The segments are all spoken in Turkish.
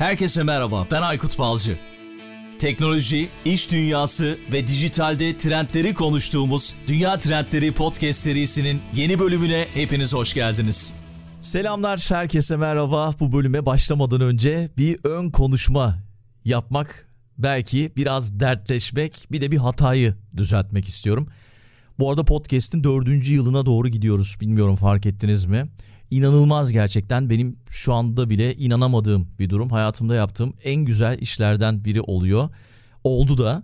Herkese merhaba, ben Aykut Balcı. Teknoloji, iş dünyası ve dijitalde trendleri konuştuğumuz Dünya Trendleri Podcast serisinin yeni bölümüne hepiniz hoş geldiniz. Selamlar, herkese merhaba. Bu bölüme başlamadan önce bir ön konuşma yapmak, belki biraz dertleşmek, bir de bir hatayı düzeltmek istiyorum. Bu arada podcast'in dördüncü yılına doğru gidiyoruz. Bilmiyorum fark ettiniz mi? İnanılmaz gerçekten benim şu anda bile inanamadığım bir durum. Hayatımda yaptığım en güzel işlerden biri oluyor. Oldu da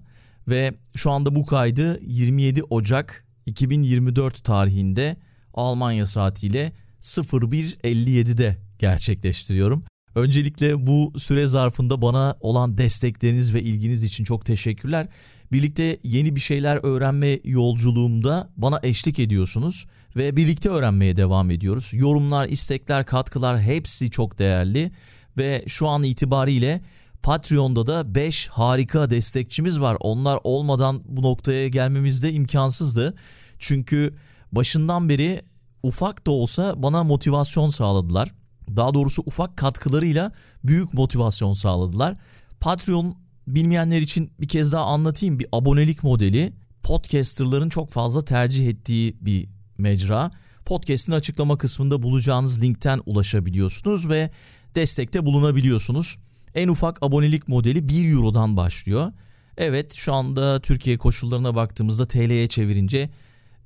ve şu anda bu kaydı 27 Ocak 2024 tarihinde Almanya saatiyle 01.57'de gerçekleştiriyorum. Öncelikle bu süre zarfında bana olan destekleriniz ve ilginiz için çok teşekkürler. Birlikte yeni bir şeyler öğrenme yolculuğumda bana eşlik ediyorsunuz ve birlikte öğrenmeye devam ediyoruz. Yorumlar, istekler, katkılar hepsi çok değerli ve şu an itibariyle Patreon'da da 5 harika destekçimiz var. Onlar olmadan bu noktaya gelmemiz de imkansızdı. Çünkü başından beri ufak da olsa bana motivasyon sağladılar. Daha doğrusu ufak katkılarıyla büyük motivasyon sağladılar. Patreon bilmeyenler için bir kez daha anlatayım. Bir abonelik modeli podcasterların çok fazla tercih ettiği bir mecra. Podcast'in açıklama kısmında bulacağınız linkten ulaşabiliyorsunuz ve destekte bulunabiliyorsunuz. En ufak abonelik modeli 1 Euro'dan başlıyor. Evet şu anda Türkiye koşullarına baktığımızda TL'ye çevirince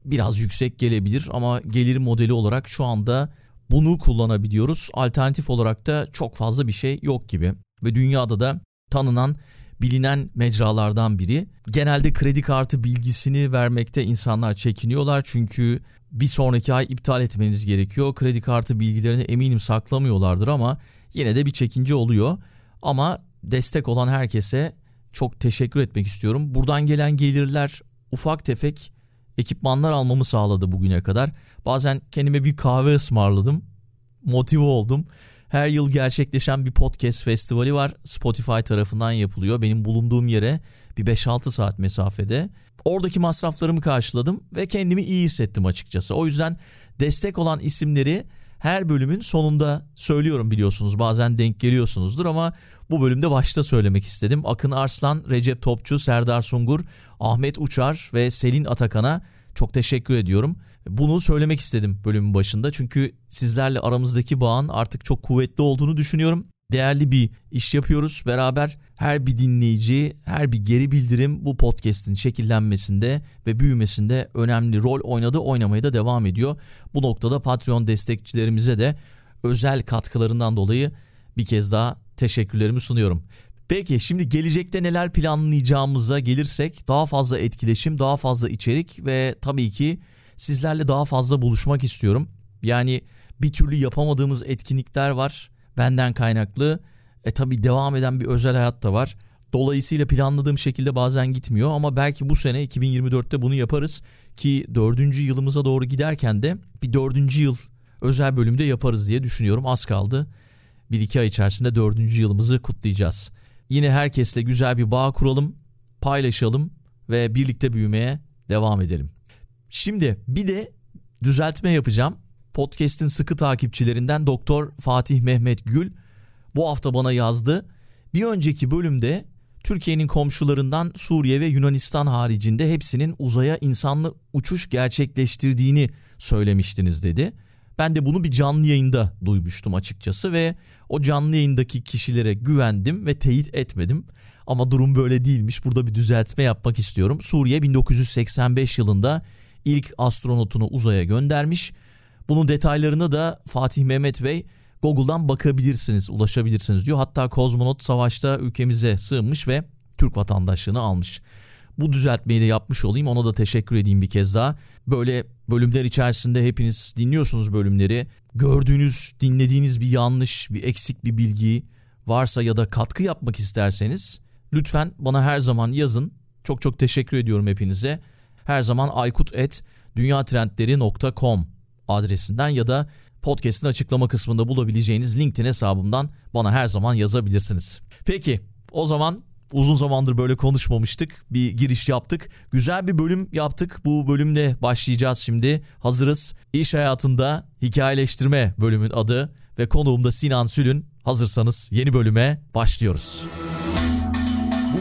biraz yüksek gelebilir ama gelir modeli olarak şu anda bunu kullanabiliyoruz. Alternatif olarak da çok fazla bir şey yok gibi. Ve dünyada da tanınan bilinen mecralardan biri. Genelde kredi kartı bilgisini vermekte insanlar çekiniyorlar çünkü bir sonraki ay iptal etmeniz gerekiyor. Kredi kartı bilgilerini eminim saklamıyorlardır ama yine de bir çekince oluyor. Ama destek olan herkese çok teşekkür etmek istiyorum. Buradan gelen gelirler ufak tefek ekipmanlar almamı sağladı bugüne kadar. Bazen kendime bir kahve ısmarladım. Motive oldum. Her yıl gerçekleşen bir podcast festivali var. Spotify tarafından yapılıyor. Benim bulunduğum yere bir 5-6 saat mesafede. Oradaki masraflarımı karşıladım ve kendimi iyi hissettim açıkçası. O yüzden destek olan isimleri her bölümün sonunda söylüyorum biliyorsunuz. Bazen denk geliyorsunuzdur ama bu bölümde başta söylemek istedim. Akın Arslan, Recep Topçu, Serdar Sungur, Ahmet Uçar ve Selin Atakan'a çok teşekkür ediyorum. Bunu söylemek istedim bölümün başında çünkü sizlerle aramızdaki bağın artık çok kuvvetli olduğunu düşünüyorum. Değerli bir iş yapıyoruz beraber. Her bir dinleyici, her bir geri bildirim bu podcast'in şekillenmesinde ve büyümesinde önemli rol oynadı, oynamaya da devam ediyor. Bu noktada Patreon destekçilerimize de özel katkılarından dolayı bir kez daha teşekkürlerimi sunuyorum. Peki şimdi gelecekte neler planlayacağımıza gelirsek daha fazla etkileşim, daha fazla içerik ve tabii ki sizlerle daha fazla buluşmak istiyorum. Yani bir türlü yapamadığımız etkinlikler var benden kaynaklı. E tabi devam eden bir özel hayat da var. Dolayısıyla planladığım şekilde bazen gitmiyor ama belki bu sene 2024'te bunu yaparız ki dördüncü yılımıza doğru giderken de bir dördüncü yıl özel bölümde yaparız diye düşünüyorum. Az kaldı. Bir iki ay içerisinde dördüncü yılımızı kutlayacağız. Yine herkesle güzel bir bağ kuralım, paylaşalım ve birlikte büyümeye devam edelim. Şimdi bir de düzeltme yapacağım. Podcast'in sıkı takipçilerinden Doktor Fatih Mehmet Gül bu hafta bana yazdı. Bir önceki bölümde Türkiye'nin komşularından Suriye ve Yunanistan haricinde hepsinin uzaya insanlı uçuş gerçekleştirdiğini söylemiştiniz dedi. Ben de bunu bir canlı yayında duymuştum açıkçası ve o canlı yayındaki kişilere güvendim ve teyit etmedim. Ama durum böyle değilmiş. Burada bir düzeltme yapmak istiyorum. Suriye 1985 yılında ilk astronotunu uzaya göndermiş. Bunun detaylarına da Fatih Mehmet Bey Google'dan bakabilirsiniz, ulaşabilirsiniz diyor. Hatta kozmonot savaşta ülkemize sığınmış ve Türk vatandaşlığını almış. Bu düzeltmeyi de yapmış olayım. Ona da teşekkür edeyim bir kez daha. Böyle bölümler içerisinde hepiniz dinliyorsunuz bölümleri. Gördüğünüz, dinlediğiniz bir yanlış, bir eksik bir bilgi varsa ya da katkı yapmak isterseniz lütfen bana her zaman yazın. Çok çok teşekkür ediyorum hepinize. Her zaman aykut.dünyatrendleri.com adresinden ya da podcast'in açıklama kısmında bulabileceğiniz LinkedIn hesabımdan bana her zaman yazabilirsiniz. Peki o zaman uzun zamandır böyle konuşmamıştık. Bir giriş yaptık. Güzel bir bölüm yaptık. Bu bölümde başlayacağız şimdi. Hazırız. İş hayatında hikayeleştirme bölümün adı ve konuğum da Sinan Sülün. Hazırsanız yeni bölüme başlıyoruz. Bu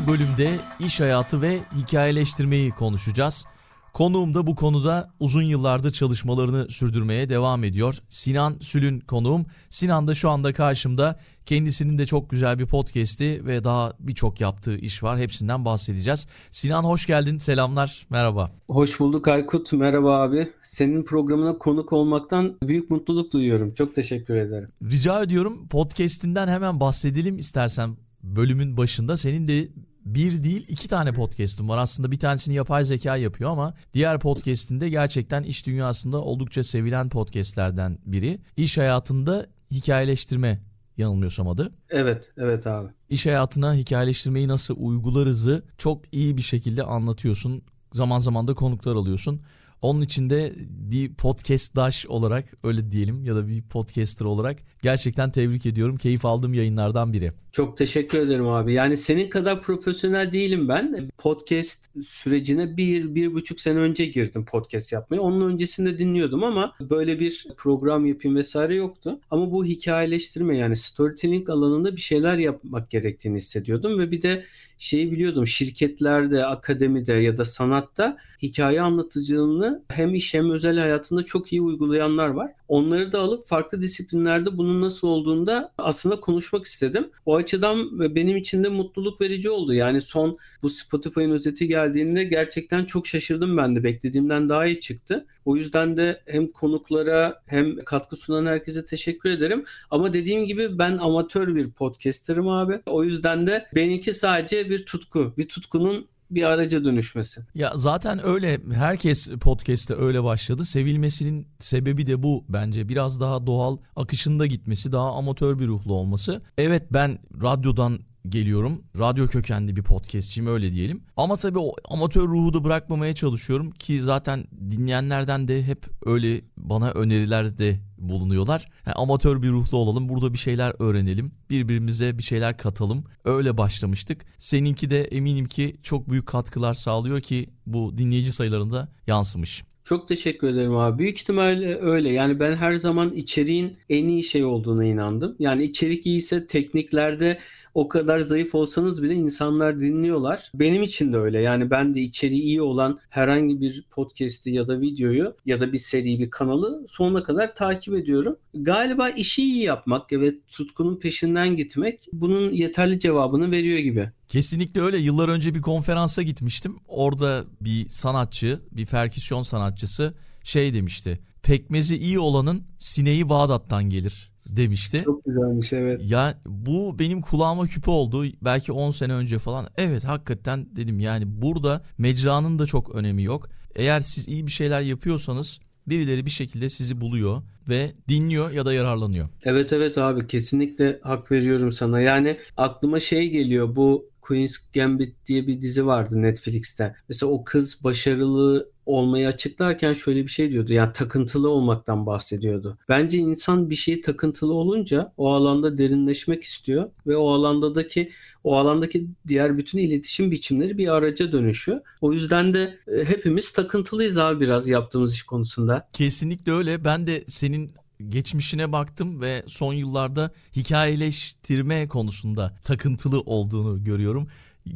bölümde iş hayatı ve hikayeleştirmeyi konuşacağız. Konuğum da bu konuda uzun yıllardır çalışmalarını sürdürmeye devam ediyor. Sinan Sülün konuğum. Sinan da şu anda karşımda. Kendisinin de çok güzel bir podcast'i ve daha birçok yaptığı iş var. Hepsinden bahsedeceğiz. Sinan hoş geldin. Selamlar. Merhaba. Hoş bulduk Aykut. Merhaba abi. Senin programına konuk olmaktan büyük mutluluk duyuyorum. Çok teşekkür ederim. Rica ediyorum. Podcast'inden hemen bahsedelim istersen bölümün başında. Senin de bir değil iki tane podcast'im var. Aslında bir tanesini yapay zeka yapıyor ama diğer podcast'inde gerçekten iş dünyasında oldukça sevilen podcast'lerden biri. İş hayatında hikayeleştirme yanılmıyorsam adı. Evet, evet abi. İş hayatına hikayeleştirmeyi nasıl uygularızı çok iyi bir şekilde anlatıyorsun. Zaman zaman da konuklar alıyorsun. Onun için de bir podcast daş olarak öyle diyelim ya da bir podcaster olarak gerçekten tebrik ediyorum. Keyif aldığım yayınlardan biri. Çok teşekkür ederim abi. Yani senin kadar profesyonel değilim ben. Podcast sürecine bir, bir buçuk sene önce girdim podcast yapmaya. Onun öncesinde dinliyordum ama böyle bir program yapayım vesaire yoktu. Ama bu hikayeleştirme yani storytelling alanında bir şeyler yapmak gerektiğini hissediyordum ve bir de şeyi biliyordum şirketlerde, akademide ya da sanatta hikaye anlatıcılığını hem iş hem özel hayatında çok iyi uygulayanlar var. Onları da alıp farklı disiplinlerde bunun nasıl olduğunda aslında konuşmak istedim. O açıdan benim için de mutluluk verici oldu. Yani son bu Spotify'ın özeti geldiğinde gerçekten çok şaşırdım ben de. Beklediğimden daha iyi çıktı. O yüzden de hem konuklara hem katkı sunan herkese teşekkür ederim. Ama dediğim gibi ben amatör bir podcasterım abi. O yüzden de benimki sadece bir tutku. Bir tutkunun bir araca dönüşmesi. Ya zaten öyle herkes podcast'te öyle başladı. Sevilmesinin sebebi de bu bence. Biraz daha doğal akışında gitmesi, daha amatör bir ruhlu olması. Evet ben radyodan geliyorum. Radyo kökenli bir podcastçiyim öyle diyelim. Ama tabii o amatör ruhu da bırakmamaya çalışıyorum ki zaten dinleyenlerden de hep öyle bana öneriler de bulunuyorlar. Yani amatör bir ruhlu olalım, burada bir şeyler öğrenelim, birbirimize bir şeyler katalım. Öyle başlamıştık. Seninki de eminim ki çok büyük katkılar sağlıyor ki bu dinleyici sayılarında yansımış. Çok teşekkür ederim abi. Büyük ihtimalle öyle. Yani ben her zaman içeriğin en iyi şey olduğuna inandım. Yani içerik iyiyse tekniklerde o kadar zayıf olsanız bile insanlar dinliyorlar. Benim için de öyle. Yani ben de içeriği iyi olan herhangi bir podcast'i ya da videoyu ya da bir seri bir kanalı sonuna kadar takip ediyorum. Galiba işi iyi yapmak ve tutkunun peşinden gitmek bunun yeterli cevabını veriyor gibi. Kesinlikle öyle. Yıllar önce bir konferansa gitmiştim. Orada bir sanatçı, bir perküsyon sanatçısı şey demişti. Pekmezi iyi olanın sineği Bağdat'tan gelir demişti. Çok güzelmiş evet. Ya bu benim kulağıma küpe oldu. Belki 10 sene önce falan. Evet hakikaten dedim yani burada mecranın da çok önemi yok. Eğer siz iyi bir şeyler yapıyorsanız birileri bir şekilde sizi buluyor ve dinliyor ya da yararlanıyor. Evet evet abi kesinlikle hak veriyorum sana. Yani aklıma şey geliyor bu Queen's Gambit diye bir dizi vardı Netflix'te. Mesela o kız başarılı olmayı açıklarken şöyle bir şey diyordu. Yani takıntılı olmaktan bahsediyordu. Bence insan bir şeyi takıntılı olunca o alanda derinleşmek istiyor ve o alandaki o alandaki diğer bütün iletişim biçimleri bir araca dönüşüyor. O yüzden de e, hepimiz takıntılıyız abi biraz yaptığımız iş konusunda. Kesinlikle öyle. Ben de senin geçmişine baktım ve son yıllarda hikayeleştirme konusunda takıntılı olduğunu görüyorum.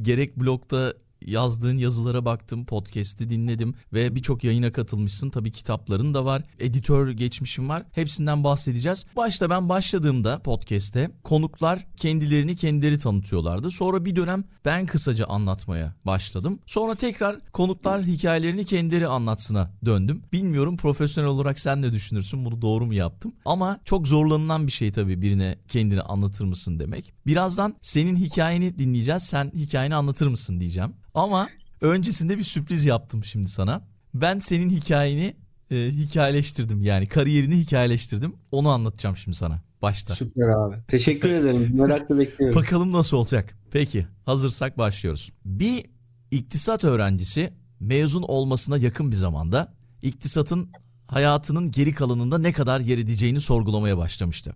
Gerek blogda yazdığın yazılara baktım, podcast'i dinledim ve birçok yayına katılmışsın. Tabii kitapların da var, editör geçmişim var. Hepsinden bahsedeceğiz. Başta ben başladığımda podcast'te konuklar kendilerini kendileri tanıtıyorlardı. Sonra bir dönem ben kısaca anlatmaya başladım. Sonra tekrar konuklar hikayelerini kendileri anlatsına döndüm. Bilmiyorum profesyonel olarak sen ne düşünürsün? Bunu doğru mu yaptım? Ama çok zorlanılan bir şey tabii birine kendini anlatır mısın demek. Birazdan senin hikayeni dinleyeceğiz. Sen hikayeni anlatır mısın diyeceğim. Ama öncesinde bir sürpriz yaptım şimdi sana. Ben senin hikayeni e, hikayeleştirdim. Yani kariyerini hikayeleştirdim. Onu anlatacağım şimdi sana başta. Süper abi. Teşekkür ederim. Merakla bekliyorum. Bakalım nasıl olacak. Peki hazırsak başlıyoruz. Bir iktisat öğrencisi mezun olmasına yakın bir zamanda iktisatın hayatının geri kalanında ne kadar yer edeceğini sorgulamaya başlamıştı.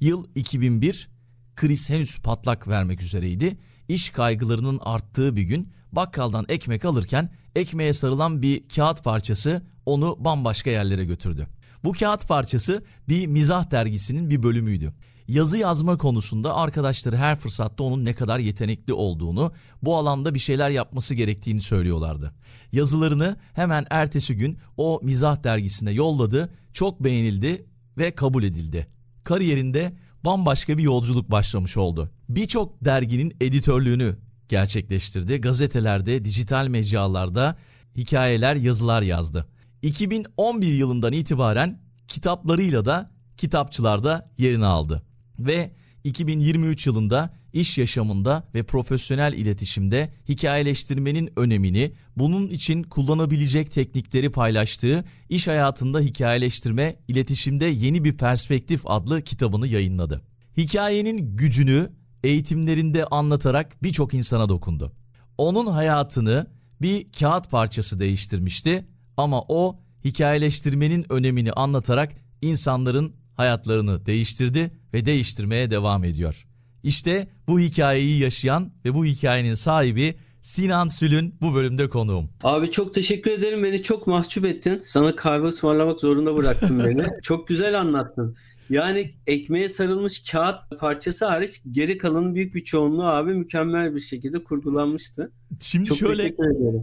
Yıl 2001, kriz henüz patlak vermek üzereydi. İş kaygılarının arttığı bir gün bakkaldan ekmek alırken ekmeğe sarılan bir kağıt parçası onu bambaşka yerlere götürdü. Bu kağıt parçası bir mizah dergisinin bir bölümüydü. yazı yazma konusunda arkadaşları her fırsatta onun ne kadar yetenekli olduğunu, bu alanda bir şeyler yapması gerektiğini söylüyorlardı. Yazılarını hemen ertesi gün o mizah dergisine yolladı, çok beğenildi ve kabul edildi. Kariyerinde bambaşka bir yolculuk başlamış oldu. Birçok derginin editörlüğünü gerçekleştirdi. Gazetelerde, dijital mecralarda hikayeler, yazılar yazdı. 2011 yılından itibaren kitaplarıyla da kitapçılarda yerini aldı. Ve 2023 yılında iş yaşamında ve profesyonel iletişimde hikayeleştirmenin önemini, bunun için kullanabilecek teknikleri paylaştığı İş Hayatında Hikayeleştirme, İletişimde Yeni Bir Perspektif adlı kitabını yayınladı. Hikayenin gücünü eğitimlerinde anlatarak birçok insana dokundu. Onun hayatını bir kağıt parçası değiştirmişti ama o hikayeleştirmenin önemini anlatarak insanların hayatlarını değiştirdi ve değiştirmeye devam ediyor. İşte bu hikayeyi yaşayan ve bu hikayenin sahibi Sinan Sülün bu bölümde konuğum. Abi çok teşekkür ederim. Beni çok mahcup ettin. Sana kahve ısmarlamak zorunda bıraktın beni. çok güzel anlattın. Yani ekmeğe sarılmış kağıt parçası hariç geri kalanın büyük bir çoğunluğu abi mükemmel bir şekilde kurgulanmıştı. Şimdi Çok şöyle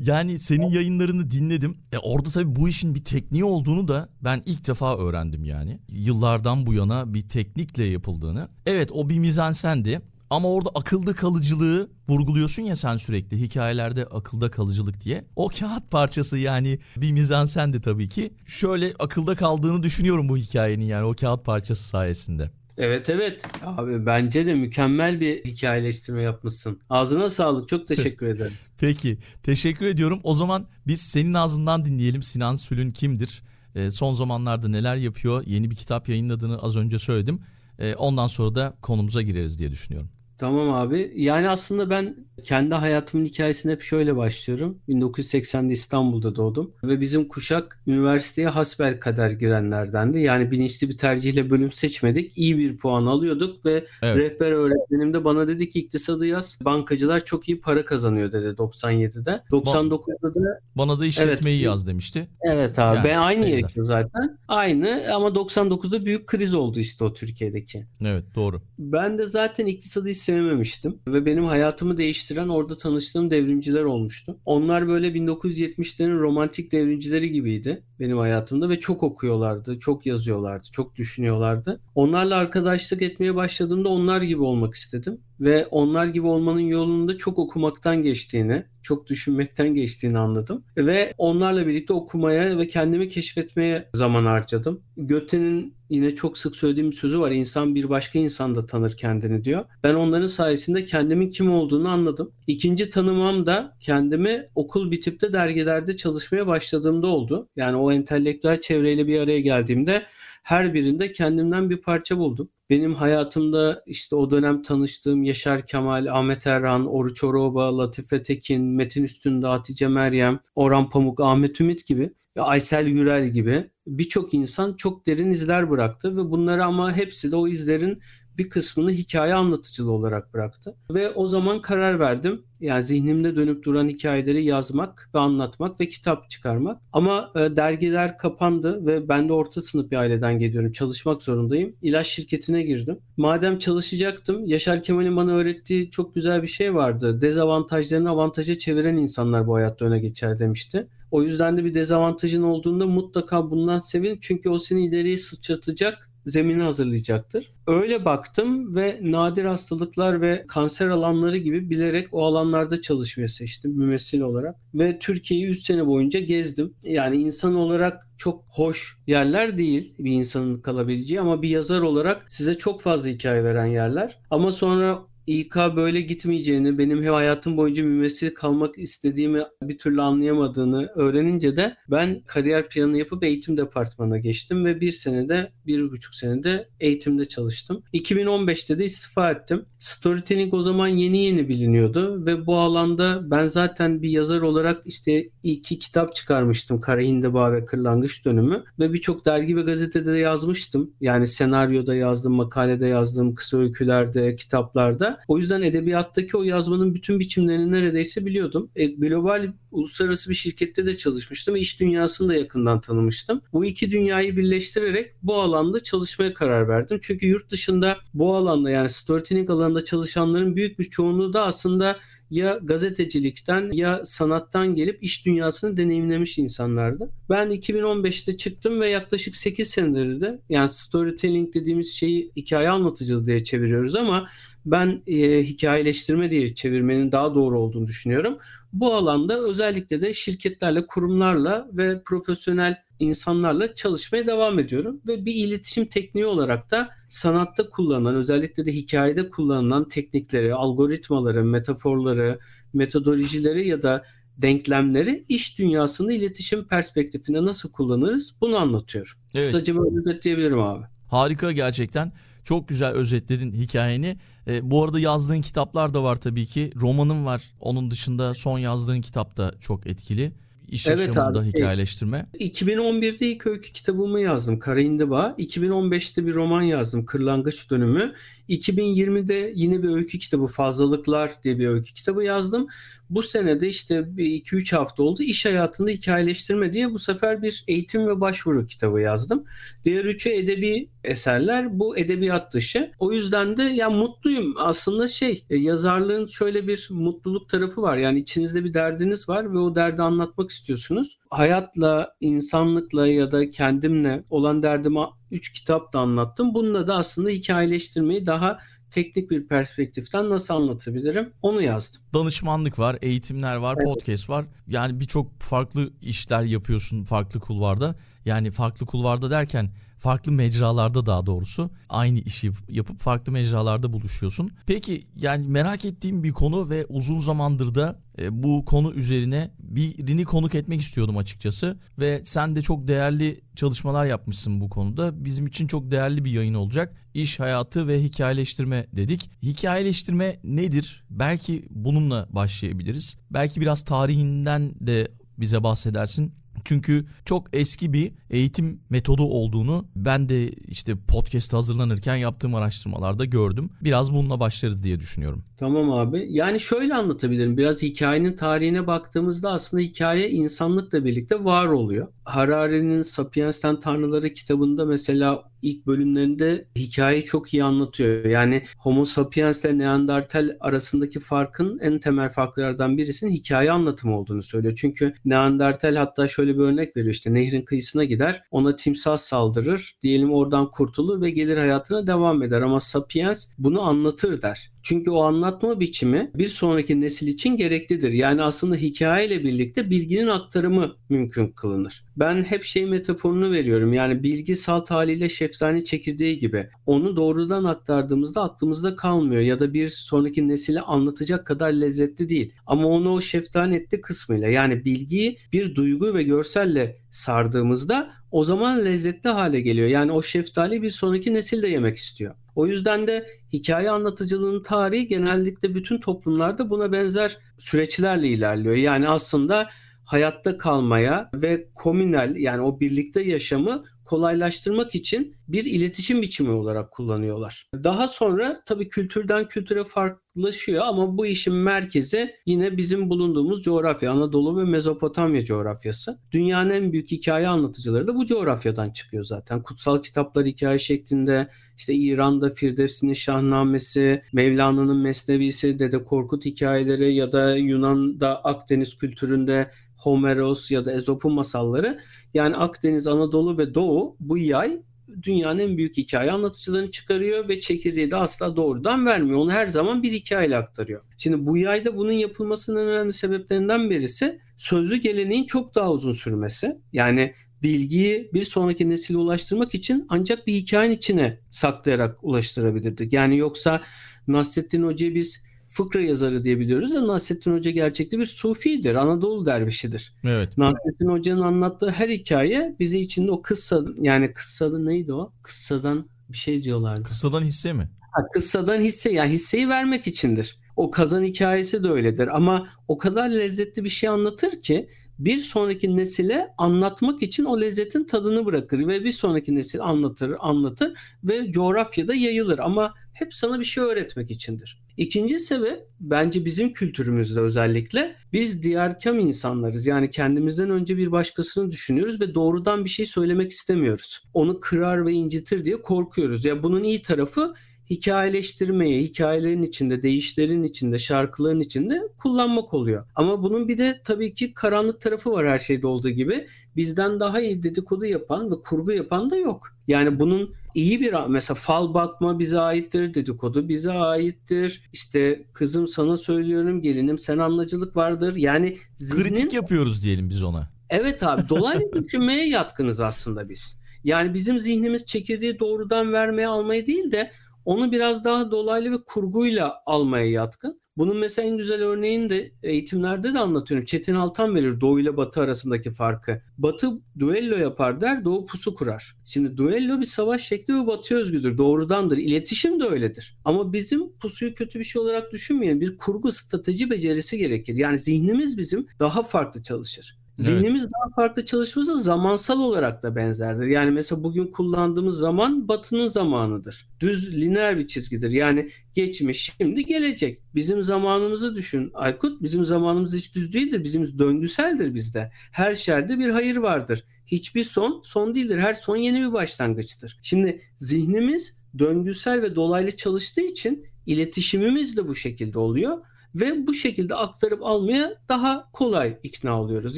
yani senin yayınlarını dinledim. E orada tabii bu işin bir tekniği olduğunu da ben ilk defa öğrendim yani. Yıllardan bu yana bir teknikle yapıldığını. Evet o bir mizansendi ama orada akılda kalıcılığı vurguluyorsun ya sen sürekli hikayelerde akılda kalıcılık diye. O kağıt parçası yani bir mizansen de tabii ki. Şöyle akılda kaldığını düşünüyorum bu hikayenin yani o kağıt parçası sayesinde. Evet evet abi bence de mükemmel bir hikayeleştirme yapmışsın. Ağzına sağlık çok teşekkür ederim. Peki teşekkür ediyorum. O zaman biz senin ağzından dinleyelim Sinan Sülün kimdir? E, son zamanlarda neler yapıyor? Yeni bir kitap yayınladığını az önce söyledim. E, ondan sonra da konumuza gireriz diye düşünüyorum. Tamam abi. Yani aslında ben kendi hayatımın hikayesine hep şöyle başlıyorum. 1980'de İstanbul'da doğdum ve bizim kuşak üniversiteye hasbel kader girenlerdendi. Yani bilinçli bir tercihle bölüm seçmedik. İyi bir puan alıyorduk ve evet. rehber öğretmenim de bana dedi ki iktisadı yaz. Bankacılar çok iyi para kazanıyor dedi 97'de. 99'da da bana da işletmeyi evet, yaz demişti. Evet abi. Yani, ben aynı yeri zaten. Aynı ama 99'da büyük kriz oldu işte o Türkiye'deki. Evet doğru. Ben de zaten iktisadı hiç sevmemiştim ve benim hayatımı değiştirdi değiştiren orada tanıştığım devrimciler olmuştu. Onlar böyle 1970'lerin romantik devrimcileri gibiydi benim hayatımda ve çok okuyorlardı, çok yazıyorlardı, çok düşünüyorlardı. Onlarla arkadaşlık etmeye başladığımda onlar gibi olmak istedim ve onlar gibi olmanın yolunda çok okumaktan geçtiğini, çok düşünmekten geçtiğini anladım. Ve onlarla birlikte okumaya ve kendimi keşfetmeye zaman harcadım. Göte'nin yine çok sık söylediğim bir sözü var. İnsan bir başka insan da tanır kendini diyor. Ben onların sayesinde kendimin kim olduğunu anladım. İkinci tanımam da kendimi okul bitip de dergilerde çalışmaya başladığımda oldu. Yani o entelektüel çevreyle bir araya geldiğimde her birinde kendimden bir parça buldum. Benim hayatımda işte o dönem tanıştığım Yaşar Kemal, Ahmet Erhan, Oruç Oroba, Latife Tekin, Metin Üstünde, Hatice Meryem, Orhan Pamuk, Ahmet Ümit gibi, Aysel Gürel gibi birçok insan çok derin izler bıraktı ve bunları ama hepsi de o izlerin bir kısmını hikaye anlatıcılığı olarak bıraktı. Ve o zaman karar verdim. Yani zihnimde dönüp duran hikayeleri yazmak ve anlatmak ve kitap çıkarmak. Ama e, dergiler kapandı ve ben de orta sınıf bir aileden geliyorum. Çalışmak zorundayım. İlaç şirketine girdim. Madem çalışacaktım, Yaşar Kemal'in bana öğrettiği çok güzel bir şey vardı. Dezavantajlarını avantaja çeviren insanlar bu hayatta öne geçer demişti. O yüzden de bir dezavantajın olduğunda mutlaka bundan sevin. Çünkü o seni ileriye sıçratacak zemini hazırlayacaktır. Öyle baktım ve nadir hastalıklar ve kanser alanları gibi bilerek o alanlarda çalışmayı seçtim mümessil olarak. Ve Türkiye'yi 3 sene boyunca gezdim. Yani insan olarak çok hoş yerler değil bir insanın kalabileceği ama bir yazar olarak size çok fazla hikaye veren yerler. Ama sonra İK böyle gitmeyeceğini, benim hayatım boyunca mümessil kalmak istediğimi bir türlü anlayamadığını öğrenince de ben kariyer planı yapıp eğitim departmanına geçtim ve bir senede, bir buçuk senede eğitimde çalıştım. 2015'te de istifa ettim. Storytelling o zaman yeni yeni biliniyordu ve bu alanda ben zaten bir yazar olarak işte iki kitap çıkarmıştım. Kara Hindibağ ve Kırlangıç Dönümü ve birçok dergi ve gazetede de yazmıştım. Yani senaryoda yazdım, makalede yazdım, kısa öykülerde, kitaplarda O yüzden edebiyattaki o yazmanın bütün biçimlerini neredeyse biliyordum. E, global uluslararası bir şirkette de çalışmıştım ve iş dünyasını da yakından tanımıştım. Bu iki dünyayı birleştirerek bu alanda çalışmaya karar verdim. Çünkü yurt dışında bu alanda yani storytelling alanında çalışanların büyük bir çoğunluğu da aslında ya gazetecilikten ya sanattan gelip iş dünyasını deneyimlemiş insanlardı. Ben 2015'te çıktım ve yaklaşık 8 senedir de yani storytelling dediğimiz şeyi hikaye anlatıcılığı diye çeviriyoruz ama ben e, hikayeleştirme diye çevirmenin daha doğru olduğunu düşünüyorum. Bu alanda özellikle de şirketlerle, kurumlarla ve profesyonel insanlarla çalışmaya devam ediyorum ve bir iletişim tekniği olarak da sanatta kullanılan özellikle de hikayede kullanılan teknikleri, algoritmaları, metaforları, metodolojileri ya da denklemleri iş dünyasında iletişim perspektifinde nasıl kullanırız bunu anlatıyorum. Evet. Kısaca böyle özetleyebilirim abi. Harika gerçekten. Çok güzel özetledin hikayeni. E, bu arada yazdığın kitaplar da var tabii ki. Romanın var. Onun dışında son yazdığın kitap da çok etkili iş evet yaşamında abi. hikayeleştirme. 2011'de ilk öykü kitabımı yazdım Kara İndiba. 2015'te bir roman yazdım Kırlangıç Dönümü. 2020'de yine bir öykü kitabı Fazlalıklar diye bir öykü kitabı yazdım. Bu senede işte 2-3 hafta oldu iş hayatında hikayeleştirme diye bu sefer bir eğitim ve başvuru kitabı yazdım. Diğer üçü edebi eserler. Bu edebiyat dışı. O yüzden de ya mutluyum. Aslında şey e, yazarlığın şöyle bir mutluluk tarafı var. Yani içinizde bir derdiniz var ve o derdi anlatmak istiyorsunuz. Hayatla, insanlıkla ya da kendimle olan derdimi 3 kitap da anlattım. Bununla da aslında hikayeleştirmeyi daha teknik bir perspektiften nasıl anlatabilirim onu yazdım. Danışmanlık var, eğitimler var, evet. podcast var. Yani birçok farklı işler yapıyorsun farklı kulvarda. Yani farklı kulvarda derken farklı mecralarda daha doğrusu aynı işi yapıp farklı mecralarda buluşuyorsun. Peki yani merak ettiğim bir konu ve uzun zamandır da e, bu konu üzerine birini konuk etmek istiyordum açıkçası ve sen de çok değerli çalışmalar yapmışsın bu konuda. Bizim için çok değerli bir yayın olacak. İş hayatı ve hikayeleştirme dedik. Hikayeleştirme nedir? Belki bununla başlayabiliriz. Belki biraz tarihinden de bize bahsedersin. Çünkü çok eski bir eğitim metodu olduğunu ben de işte podcast hazırlanırken yaptığım araştırmalarda gördüm. Biraz bununla başlarız diye düşünüyorum. Tamam abi. Yani şöyle anlatabilirim. Biraz hikayenin tarihine baktığımızda aslında hikaye insanlıkla birlikte var oluyor. Harari'nin Sapiens'ten Tanrıları kitabında mesela ilk bölümlerinde hikayeyi çok iyi anlatıyor. Yani Homo sapiens ile Neandertal arasındaki farkın en temel farklardan birisinin hikaye anlatımı olduğunu söylüyor. Çünkü Neandertal hatta şöyle bir örnek veriyor işte nehrin kıyısına gider ona timsah saldırır diyelim oradan kurtulur ve gelir hayatına devam eder ama sapiens bunu anlatır der. Çünkü o anlatma biçimi bir sonraki nesil için gereklidir. Yani aslında hikayeyle birlikte bilginin aktarımı mümkün kılınır. Ben hep şey metaforunu veriyorum. Yani bilgi salt haliyle şeftali çekirdeği gibi. Onu doğrudan aktardığımızda aklımızda kalmıyor ya da bir sonraki nesile anlatacak kadar lezzetli değil. Ama onu o şeftali etli kısmıyla yani bilgiyi bir duygu ve görselle sardığımızda o zaman lezzetli hale geliyor. Yani o şeftali bir sonraki nesil de yemek istiyor. O yüzden de hikaye anlatıcılığının tarihi genellikle bütün toplumlarda buna benzer süreçlerle ilerliyor. Yani aslında hayatta kalmaya ve komünel yani o birlikte yaşamı kolaylaştırmak için bir iletişim biçimi olarak kullanıyorlar. Daha sonra tabii kültürden kültüre farklılaşıyor ama bu işin merkezi yine bizim bulunduğumuz coğrafya Anadolu ve Mezopotamya coğrafyası. Dünyanın en büyük hikaye anlatıcıları da bu coğrafyadan çıkıyor zaten. Kutsal kitaplar hikaye şeklinde işte İran'da Firdevsi'nin Şahnamesi, Mevlana'nın Mesnevisi, Dede Korkut hikayeleri ya da Yunan'da Akdeniz kültüründe Homeros ya da Ezop'un masalları yani Akdeniz, Anadolu ve Doğu bu yay dünyanın en büyük hikaye anlatıcılarını çıkarıyor ve çekirdeği de asla doğrudan vermiyor. Onu her zaman bir hikayeyle aktarıyor. Şimdi bu yayda bunun yapılmasının önemli sebeplerinden birisi sözlü geleneğin çok daha uzun sürmesi. Yani bilgiyi bir sonraki nesile ulaştırmak için ancak bir hikayenin içine saklayarak ulaştırabilirdik. Yani yoksa Nasrettin Hoca'yı biz fıkra yazarı diye biliyoruz da Nasrettin Hoca gerçekte bir sufidir, Anadolu dervişidir. Evet. Nasrettin Hoca'nın anlattığı her hikaye bizi içinde o kıssa yani kıssadı neydi o? Kıssadan bir şey diyorlardı. Kıssadan hisse mi? Ha, kıssadan hisse yani hisseyi vermek içindir. O kazan hikayesi de öyledir ama o kadar lezzetli bir şey anlatır ki bir sonraki nesile anlatmak için o lezzetin tadını bırakır ve bir sonraki nesil anlatır, anlatır ve coğrafyada yayılır ama hep sana bir şey öğretmek içindir. İkinci sebep bence bizim kültürümüzde özellikle biz diyarkam insanlarız. Yani kendimizden önce bir başkasını düşünüyoruz ve doğrudan bir şey söylemek istemiyoruz. Onu kırar ve incitir diye korkuyoruz. Ya yani bunun iyi tarafı hikayeleştirmeye, hikayelerin içinde, değişlerin içinde, şarkıların içinde kullanmak oluyor. Ama bunun bir de tabii ki karanlık tarafı var her şeyde olduğu gibi. Bizden daha iyi dedikodu yapan ve kurgu yapan da yok. Yani bunun iyi bir mesela fal bakma bize aittir, dedikodu bize aittir. İşte kızım sana söylüyorum gelinim sen anlacılık vardır. Yani zihnin... kritik yapıyoruz diyelim biz ona. Evet abi dolaylı düşünmeye yatkınız aslında biz. Yani bizim zihnimiz çekirdeği doğrudan vermeye almaya değil de onu biraz daha dolaylı ve kurguyla almaya yatkın. Bunun mesela en güzel örneğini de eğitimlerde de anlatıyorum. Çetin Altan verir Doğu ile Batı arasındaki farkı. Batı duello yapar der, Doğu pusu kurar. Şimdi duello bir savaş şekli ve Batı özgüdür, doğrudandır. İletişim de öyledir. Ama bizim pusuyu kötü bir şey olarak düşünmeyin. Bir kurgu strateji becerisi gerekir. Yani zihnimiz bizim daha farklı çalışır. Zihnimiz evet. daha farklı çalışması zamansal olarak da benzerdir. Yani mesela bugün kullandığımız zaman batının zamanıdır. Düz lineer bir çizgidir. Yani geçmiş, şimdi gelecek. Bizim zamanımızı düşün Aykut. Bizim zamanımız hiç düz değildir. Bizim döngüseldir bizde. Her şerde bir hayır vardır. Hiçbir son son değildir. Her son yeni bir başlangıçtır. Şimdi zihnimiz döngüsel ve dolaylı çalıştığı için iletişimimiz de bu şekilde oluyor ve bu şekilde aktarıp almaya daha kolay ikna oluyoruz.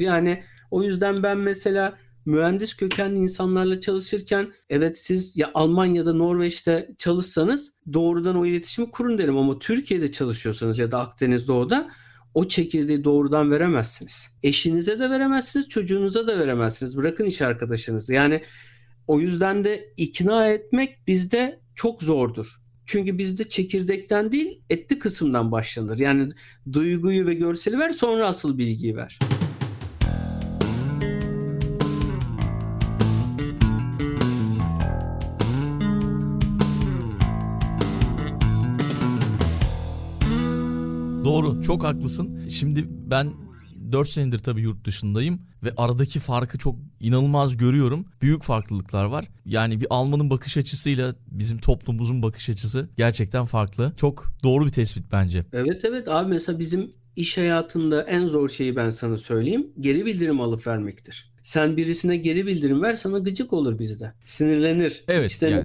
Yani o yüzden ben mesela mühendis kökenli insanlarla çalışırken evet siz ya Almanya'da Norveç'te çalışsanız doğrudan o iletişimi kurun derim ama Türkiye'de çalışıyorsanız ya da Akdeniz Doğu'da o çekirdeği doğrudan veremezsiniz. Eşinize de veremezsiniz, çocuğunuza da veremezsiniz. Bırakın iş arkadaşınızı. Yani o yüzden de ikna etmek bizde çok zordur. Çünkü bizde çekirdekten değil etli kısımdan başlanır. Yani duyguyu ve görseli ver sonra asıl bilgiyi ver. Doğru, çok haklısın. Şimdi ben 4 senedir tabii yurt dışındayım ve aradaki farkı çok inanılmaz görüyorum. Büyük farklılıklar var. Yani bir Almanın bakış açısıyla bizim toplumumuzun bakış açısı gerçekten farklı. Çok doğru bir tespit bence. Evet evet abi mesela bizim iş hayatında en zor şeyi ben sana söyleyeyim. Geri bildirim alıp vermektir. Sen birisine geri bildirim ver sana gıcık olur bizde. Sinirlenir. Evet İşte yani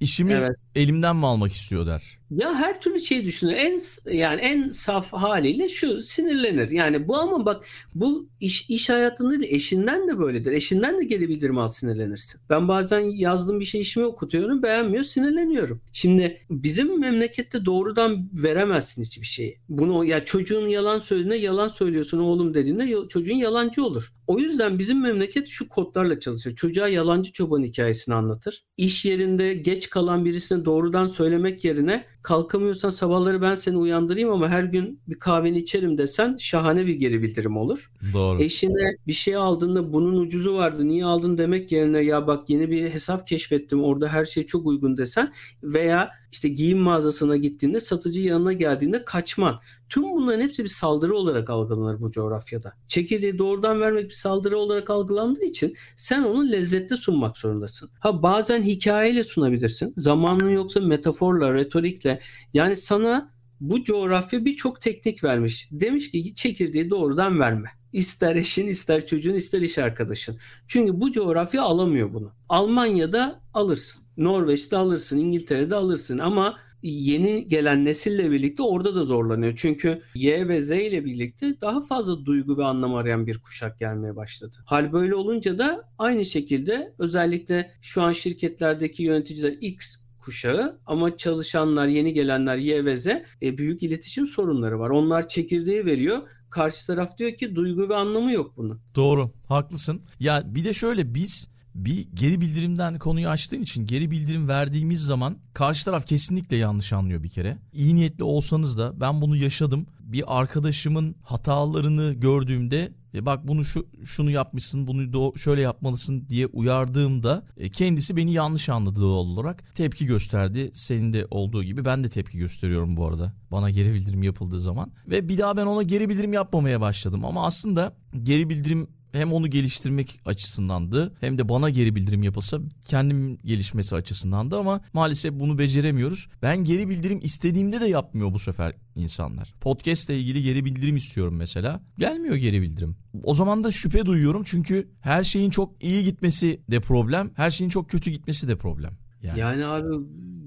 işimi evet. Elimden mi almak istiyor der. Ya her türlü şey düşünür. En yani en saf haliyle şu sinirlenir. Yani bu ama bak bu iş iş hayatında değil eşinden de böyledir. Eşinden de geri bildirim al sinirlenirsin. Ben bazen yazdığım bir şey işime okutuyorum beğenmiyor sinirleniyorum. Şimdi bizim memlekette doğrudan veremezsin hiçbir şeyi. Bunu ya çocuğun yalan söylediğinde yalan söylüyorsun oğlum dediğinde çocuğun yalancı olur. O yüzden bizim memleket şu kodlarla çalışır. Çocuğa yalancı çoban hikayesini anlatır. İş yerinde geç kalan birisine doğrudan söylemek yerine kalkamıyorsan sabahları ben seni uyandırayım ama her gün bir kahveni içerim desen şahane bir geri bildirim olur. Doğru. Eşine bir şey aldığında bunun ucuzu vardı niye aldın demek yerine ya bak yeni bir hesap keşfettim orada her şey çok uygun desen veya işte giyim mağazasına gittiğinde satıcı yanına geldiğinde kaçman. Tüm bunların hepsi bir saldırı olarak algılanır bu coğrafyada. Çekirdeği doğrudan vermek bir saldırı olarak algılandığı için sen onu lezzetli sunmak zorundasın. Ha bazen hikayeyle sunabilirsin. Zamanın yoksa metaforla, retorikle. Yani sana bu coğrafya birçok teknik vermiş. Demiş ki çekirdeği doğrudan verme. İster eşin, ister çocuğun, ister iş arkadaşın. Çünkü bu coğrafya alamıyor bunu. Almanya'da alırsın. Norveç'te alırsın, İngiltere'de alırsın ama yeni gelen nesille birlikte orada da zorlanıyor. Çünkü Y ve Z ile birlikte daha fazla duygu ve anlam arayan bir kuşak gelmeye başladı. Hal böyle olunca da aynı şekilde özellikle şu an şirketlerdeki yöneticiler X kuşağı ama çalışanlar, yeni gelenler Y ve Z e, büyük iletişim sorunları var. Onlar çekirdeği veriyor. Karşı taraf diyor ki duygu ve anlamı yok bunun. Doğru, haklısın. Ya bir de şöyle biz bir geri bildirimden konuyu açtığın için geri bildirim verdiğimiz zaman karşı taraf kesinlikle yanlış anlıyor bir kere. İyi niyetli olsanız da ben bunu yaşadım. Bir arkadaşımın hatalarını gördüğümde e bak bunu şu şunu yapmışsın, bunu do- şöyle yapmalısın diye uyardığımda e, kendisi beni yanlış anladı doğal olarak. Tepki gösterdi. Senin de olduğu gibi ben de tepki gösteriyorum bu arada. Bana geri bildirim yapıldığı zaman ve bir daha ben ona geri bildirim yapmamaya başladım. Ama aslında geri bildirim hem onu geliştirmek açısındandı hem de bana geri bildirim yapılsa kendim gelişmesi açısındandı ama maalesef bunu beceremiyoruz. Ben geri bildirim istediğimde de yapmıyor bu sefer insanlar. Podcast ile ilgili geri bildirim istiyorum mesela. Gelmiyor geri bildirim. O zaman da şüphe duyuyorum çünkü her şeyin çok iyi gitmesi de problem, her şeyin çok kötü gitmesi de problem. Yani, yani abi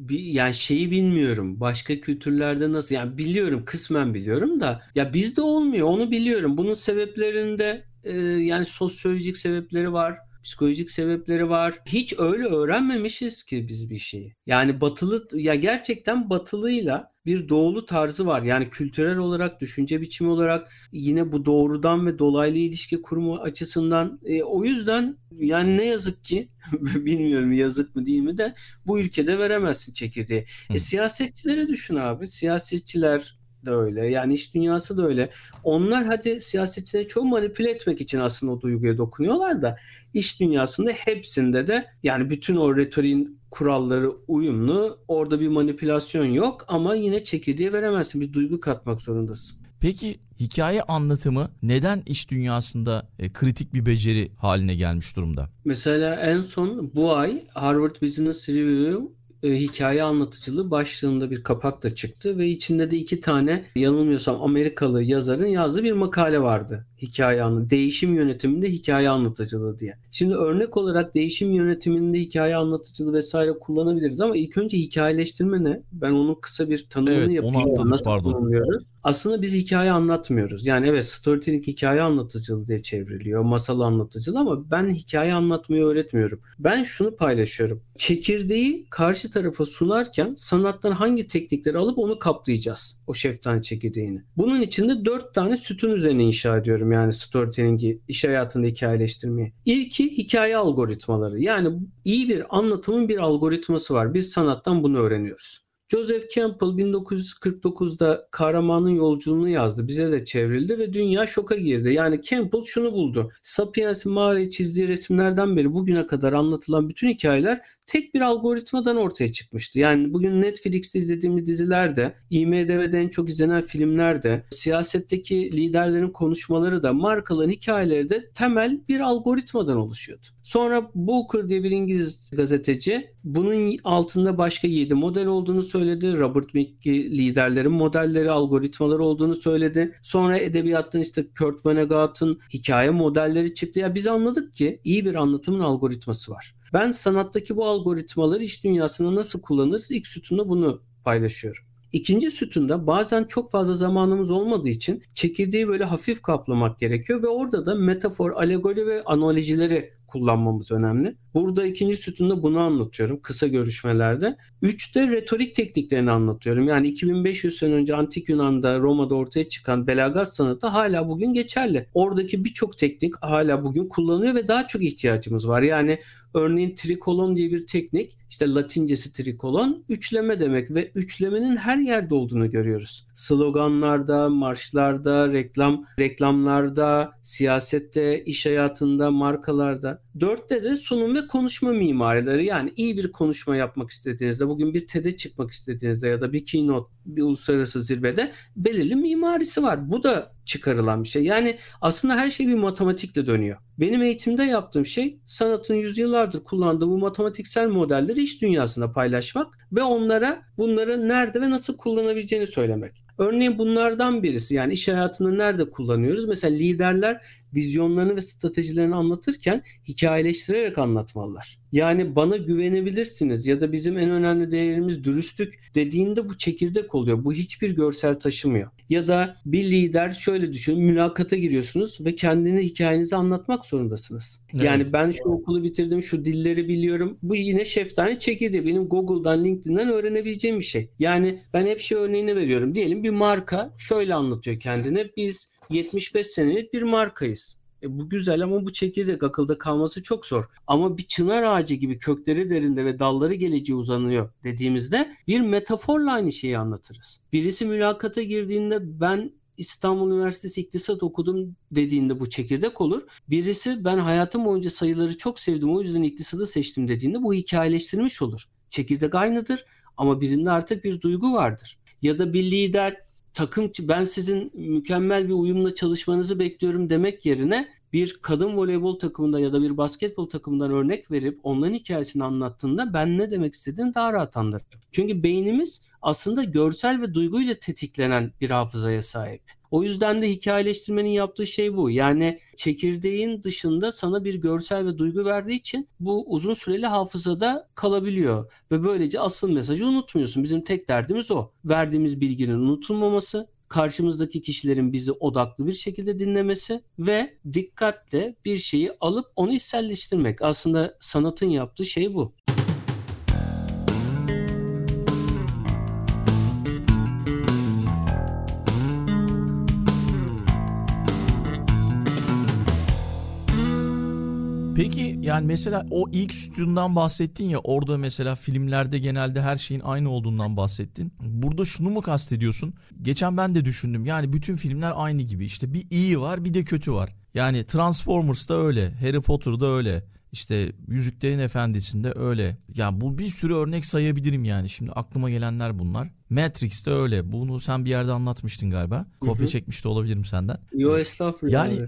bir yani şeyi bilmiyorum. Başka kültürlerde nasıl yani biliyorum kısmen biliyorum da ya bizde olmuyor. Onu biliyorum. Bunun sebeplerinde e, yani sosyolojik sebepleri var psikolojik sebepleri var. Hiç öyle öğrenmemişiz ki biz bir şeyi. Yani batılı ya gerçekten batılıyla bir doğulu tarzı var. Yani kültürel olarak, düşünce biçimi olarak yine bu doğrudan ve dolaylı ilişki kurumu açısından e, o yüzden yani ne yazık ki bilmiyorum yazık mı değil mi de bu ülkede veremezsin çekirdeği. E, siyasetçileri düşün abi. Siyasetçiler de öyle. Yani iş dünyası da öyle. Onlar hadi siyasetçileri çok manipüle etmek için aslında o duyguya dokunuyorlar da iş dünyasında hepsinde de yani bütün o retoriğin kuralları uyumlu. Orada bir manipülasyon yok ama yine çekirdeği veremezsin. Bir duygu katmak zorundasın. Peki hikaye anlatımı neden iş dünyasında e, kritik bir beceri haline gelmiş durumda? Mesela en son bu ay Harvard Business Review e, hikaye anlatıcılığı başlığında bir kapak da çıktı ve içinde de iki tane yanılmıyorsam Amerikalı yazarın yazdığı bir makale vardı hikaye anı, değişim yönetiminde hikaye anlatıcılığı diye. Şimdi örnek olarak değişim yönetiminde hikaye anlatıcılığı vesaire kullanabiliriz ama ilk önce hikayeleştirme ne? Ben onun kısa bir tanımını evet, yapayım. Onu atladık, Nasıl pardon. Aslında biz hikaye anlatmıyoruz. Yani evet storytelling hikaye anlatıcılığı diye çevriliyor. Masal anlatıcılığı ama ben hikaye anlatmayı öğretmiyorum. Ben şunu paylaşıyorum. Çekirdeği karşı tarafa sunarken sanattan hangi teknikleri alıp onu kaplayacağız. O şeftali çekirdeğini. Bunun için de dört tane sütun üzerine inşa ediyorum yani storytelling'i iş hayatında hikayeleştirmeyi. İlki hikaye algoritmaları. Yani iyi bir anlatımın bir algoritması var. Biz sanattan bunu öğreniyoruz. Joseph Campbell 1949'da Kahramanın Yolculuğunu yazdı. Bize de çevrildi ve dünya şoka girdi. Yani Campbell şunu buldu. Sapiens'in mağaraya çizdiği resimlerden beri bugüne kadar anlatılan bütün hikayeler tek bir algoritmadan ortaya çıkmıştı. Yani bugün Netflix'te izlediğimiz dizilerde, IMDb'de en çok izlenen filmlerde, siyasetteki liderlerin konuşmaları da, markaların hikayeleri de temel bir algoritmadan oluşuyordu. Sonra Booker diye bir İngiliz gazeteci bunun altında başka 7 model olduğunu söyledi. Robert McGee liderlerin modelleri, algoritmaları olduğunu söyledi. Sonra edebiyattan işte Kurt Vonnegut'ın hikaye modelleri çıktı. Ya biz anladık ki iyi bir anlatımın algoritması var. Ben sanattaki bu algoritmaları iş dünyasında nasıl kullanırız? İlk sütunda bunu paylaşıyorum. İkinci sütunda bazen çok fazla zamanımız olmadığı için çekirdeği böyle hafif kaplamak gerekiyor ve orada da metafor, alegori ve analojileri kullanmamız önemli. Burada ikinci sütunda bunu anlatıyorum kısa görüşmelerde. Üçte retorik tekniklerini anlatıyorum. Yani 2500 sene önce Antik Yunan'da, Roma'da ortaya çıkan belagat sanatı hala bugün geçerli. Oradaki birçok teknik hala bugün kullanılıyor ve daha çok ihtiyacımız var. Yani örneğin trikolon diye bir teknik, işte latincesi trikolon, üçleme demek ve üçlemenin her yerde olduğunu görüyoruz. Sloganlarda, marşlarda, reklam reklamlarda, siyasette, iş hayatında, markalarda. Dörtte de sunum ve konuşma mimarileri yani iyi bir konuşma yapmak istediğinizde bugün bir TED'e çıkmak istediğinizde ya da bir keynote bir uluslararası zirvede belirli mimarisi var. Bu da çıkarılan bir şey. Yani aslında her şey bir matematikle dönüyor. Benim eğitimde yaptığım şey sanatın yüzyıllardır kullandığı bu matematiksel modelleri iş dünyasında paylaşmak ve onlara bunları nerede ve nasıl kullanabileceğini söylemek. Örneğin bunlardan birisi yani iş hayatını nerede kullanıyoruz? Mesela liderler vizyonlarını ve stratejilerini anlatırken hikayeleştirerek anlatmalılar. Yani bana güvenebilirsiniz ya da bizim en önemli değerimiz dürüstlük dediğinde bu çekirdek oluyor. Bu hiçbir görsel taşımıyor. Ya da bir lider şöyle düşünün mülakata giriyorsunuz ve kendini hikayenizi anlatmak zorundasınız. Evet. Yani ben şu okulu bitirdim, şu dilleri biliyorum. Bu yine şeftali çekirdeği. Benim Google'dan, LinkedIn'den öğrenebileceğim bir şey. Yani ben hep şey örneğini veriyorum. Diyelim bir marka şöyle anlatıyor kendine. Biz 75 senelik bir markayız. E bu güzel ama bu çekirdek akılda kalması çok zor. Ama bir çınar ağacı gibi kökleri derinde ve dalları geleceği uzanıyor dediğimizde bir metaforla aynı şeyi anlatırız. Birisi mülakata girdiğinde ben İstanbul Üniversitesi İktisat okudum dediğinde bu çekirdek olur. Birisi ben hayatım boyunca sayıları çok sevdim o yüzden iktisadı seçtim dediğinde bu hikayeleştirilmiş olur. Çekirdek aynıdır ama birinde artık bir duygu vardır. Ya da bir lider takım ben sizin mükemmel bir uyumla çalışmanızı bekliyorum demek yerine bir kadın voleybol takımında ya da bir basketbol takımından örnek verip onların hikayesini anlattığında ben ne demek istediğini daha rahat anlarım. Çünkü beynimiz aslında görsel ve duyguyla tetiklenen bir hafızaya sahip. O yüzden de hikayeleştirmenin yaptığı şey bu. Yani çekirdeğin dışında sana bir görsel ve duygu verdiği için bu uzun süreli hafızada kalabiliyor. Ve böylece asıl mesajı unutmuyorsun. Bizim tek derdimiz o. Verdiğimiz bilginin unutulmaması, karşımızdaki kişilerin bizi odaklı bir şekilde dinlemesi ve dikkatle bir şeyi alıp onu içselleştirmek. Aslında sanatın yaptığı şey bu. Yani mesela o ilk sütundan bahsettin ya orada mesela filmlerde genelde her şeyin aynı olduğundan bahsettin. Burada şunu mu kastediyorsun? Geçen ben de düşündüm yani bütün filmler aynı gibi işte bir iyi var bir de kötü var. Yani Transformers'da öyle, Harry Potter'da öyle. İşte Yüzüklerin Efendisi'nde öyle. Yani bu bir sürü örnek sayabilirim yani. Şimdi aklıma gelenler bunlar. Matrix'te öyle. Bunu sen bir yerde anlatmıştın galiba. Kopya çekmiş de olabilirim senden. Yo estağfurullah. Yani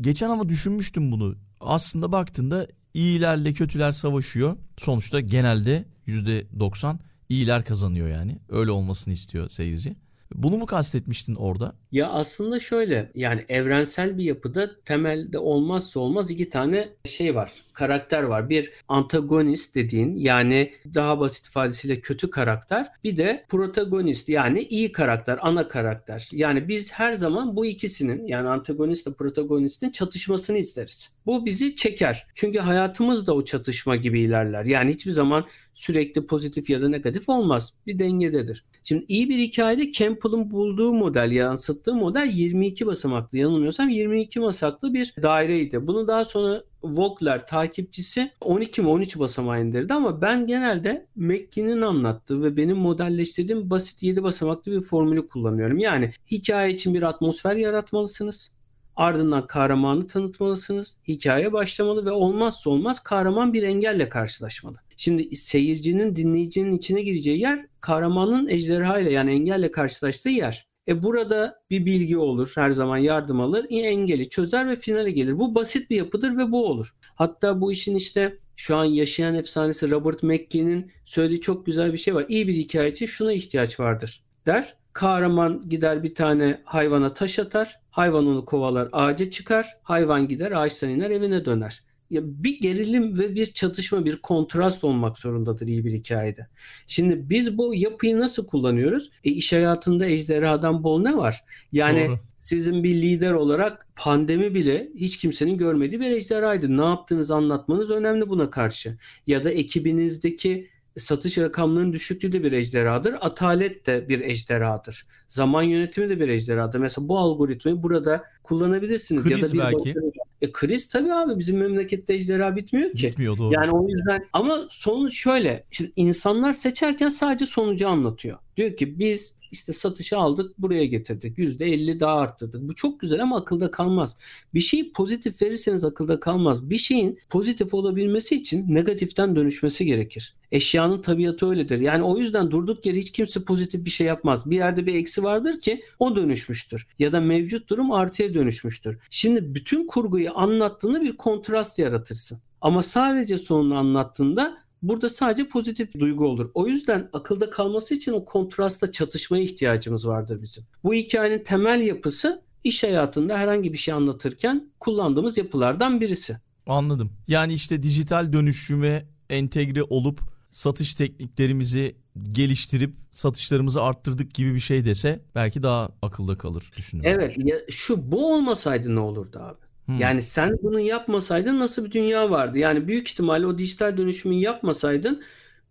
geçen ama düşünmüştüm bunu. Aslında baktığında iyilerle kötüler savaşıyor. Sonuçta genelde %90 iyiler kazanıyor yani. Öyle olmasını istiyor seyirci. Bunu mu kastetmiştin orada? Ya aslında şöyle yani evrensel bir yapıda temelde olmazsa olmaz iki tane şey var. Karakter var. Bir antagonist dediğin yani daha basit ifadesiyle kötü karakter. Bir de protagonist yani iyi karakter, ana karakter. Yani biz her zaman bu ikisinin yani antagonistle protagonistin çatışmasını isteriz. Bu bizi çeker. Çünkü hayatımız da o çatışma gibi ilerler. Yani hiçbir zaman sürekli pozitif ya da negatif olmaz. Bir dengededir. Şimdi iyi bir hikayede Campbell'ın bulduğu model yansıttığı model 22 basamaklı yanılmıyorsam 22 basamaklı bir daireydi. Bunu daha sonra Vogler takipçisi 12 mi 13 basamağa indirdi ama ben genelde McKee'nin anlattığı ve benim modelleştirdiğim basit 7 basamaklı bir formülü kullanıyorum. Yani hikaye için bir atmosfer yaratmalısınız. Ardından kahramanı tanıtmalısınız. Hikaye başlamalı ve olmazsa olmaz kahraman bir engelle karşılaşmalı. Şimdi seyircinin, dinleyicinin içine gireceği yer kahramanın ejderha ile yani engelle karşılaştığı yer. E burada bir bilgi olur, her zaman yardım alır, engeli çözer ve finale gelir. Bu basit bir yapıdır ve bu olur. Hatta bu işin işte şu an yaşayan efsanesi Robert McKee'nin söylediği çok güzel bir şey var. İyi bir hikaye için şuna ihtiyaç vardır der. Kahraman gider bir tane hayvana taş atar. Hayvan onu kovalar ağaca çıkar. Hayvan gider ağaçtan iner evine döner. Ya bir gerilim ve bir çatışma, bir kontrast olmak zorundadır iyi bir hikayede. Şimdi biz bu yapıyı nasıl kullanıyoruz? E iş hayatında ejderhadan bol ne var? Yani Doğru. sizin bir lider olarak pandemi bile hiç kimsenin görmediği bir ejderhaydı. Ne yaptığınızı anlatmanız önemli buna karşı. Ya da ekibinizdeki satış rakamlarının düşüklüğü de bir ejderhadır. Atalet de bir ejderhadır. Zaman yönetimi de bir ejderhadır. Mesela bu algoritmayı burada kullanabilirsiniz. Kriz ya da bir belki. E kriz tabii abi bizim memlekette ejderha bitmiyor ki. Bitmiyor doğru. Yani o yüzden ama sonuç şöyle. Şimdi insanlar seçerken sadece sonucu anlatıyor. Diyor ki biz işte satışı aldık buraya getirdik. %50 daha arttırdık. Bu çok güzel ama akılda kalmaz. Bir şeyi pozitif verirseniz akılda kalmaz. Bir şeyin pozitif olabilmesi için negatiften dönüşmesi gerekir. Eşyanın tabiatı öyledir. Yani o yüzden durduk yere hiç kimse pozitif bir şey yapmaz. Bir yerde bir eksi vardır ki o dönüşmüştür. Ya da mevcut durum artıya dönüşmüştür. Şimdi bütün kurguyu anlattığında bir kontrast yaratırsın. Ama sadece sonunu anlattığında Burada sadece pozitif duygu olur. O yüzden akılda kalması için o kontrasta çatışmaya ihtiyacımız vardır bizim. Bu hikayenin temel yapısı iş hayatında herhangi bir şey anlatırken kullandığımız yapılardan birisi. Anladım. Yani işte dijital dönüşüme entegre olup satış tekniklerimizi geliştirip satışlarımızı arttırdık gibi bir şey dese belki daha akılda kalır düşünüyorum. Evet ya şu bu olmasaydı ne olurdu abi? Hmm. Yani sen bunu yapmasaydın nasıl bir dünya vardı? Yani büyük ihtimalle o dijital dönüşümü yapmasaydın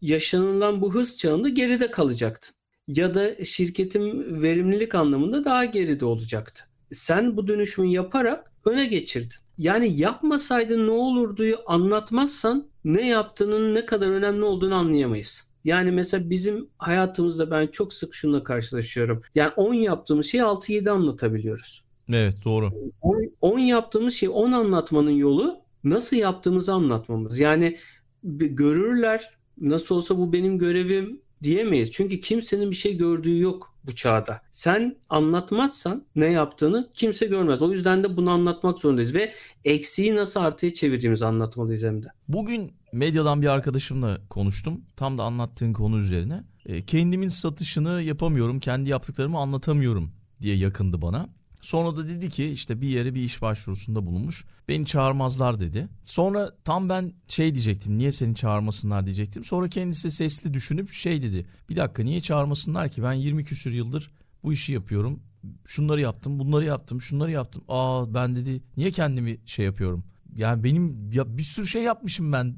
yaşanılan bu hız çağında geride kalacaktın. Ya da şirketin verimlilik anlamında daha geride olacaktı. Sen bu dönüşümü yaparak öne geçirdin. Yani yapmasaydın ne olurduyu anlatmazsan ne yaptığının ne kadar önemli olduğunu anlayamayız. Yani mesela bizim hayatımızda ben çok sık şununla karşılaşıyorum. Yani 10 yaptığımız şeyi 6-7 anlatabiliyoruz. Evet doğru. 10 yaptığımız şey 10 anlatmanın yolu nasıl yaptığımızı anlatmamız. Yani görürler nasıl olsa bu benim görevim diyemeyiz. Çünkü kimsenin bir şey gördüğü yok bu çağda. Sen anlatmazsan ne yaptığını kimse görmez. O yüzden de bunu anlatmak zorundayız ve eksiği nasıl artıya çevirdiğimizi anlatmalıyız hem de. Bugün medyadan bir arkadaşımla konuştum. Tam da anlattığın konu üzerine. E, kendimin satışını yapamıyorum, kendi yaptıklarımı anlatamıyorum diye yakındı bana. Sonra da dedi ki işte bir yere bir iş başvurusunda bulunmuş. Beni çağırmazlar dedi. Sonra tam ben şey diyecektim. Niye seni çağırmasınlar diyecektim. Sonra kendisi sesli düşünüp şey dedi. Bir dakika niye çağırmasınlar ki? Ben 20 küsür yıldır bu işi yapıyorum. Şunları yaptım, bunları yaptım, şunları yaptım. Aa ben dedi niye kendimi şey yapıyorum? Yani benim ya bir sürü şey yapmışım ben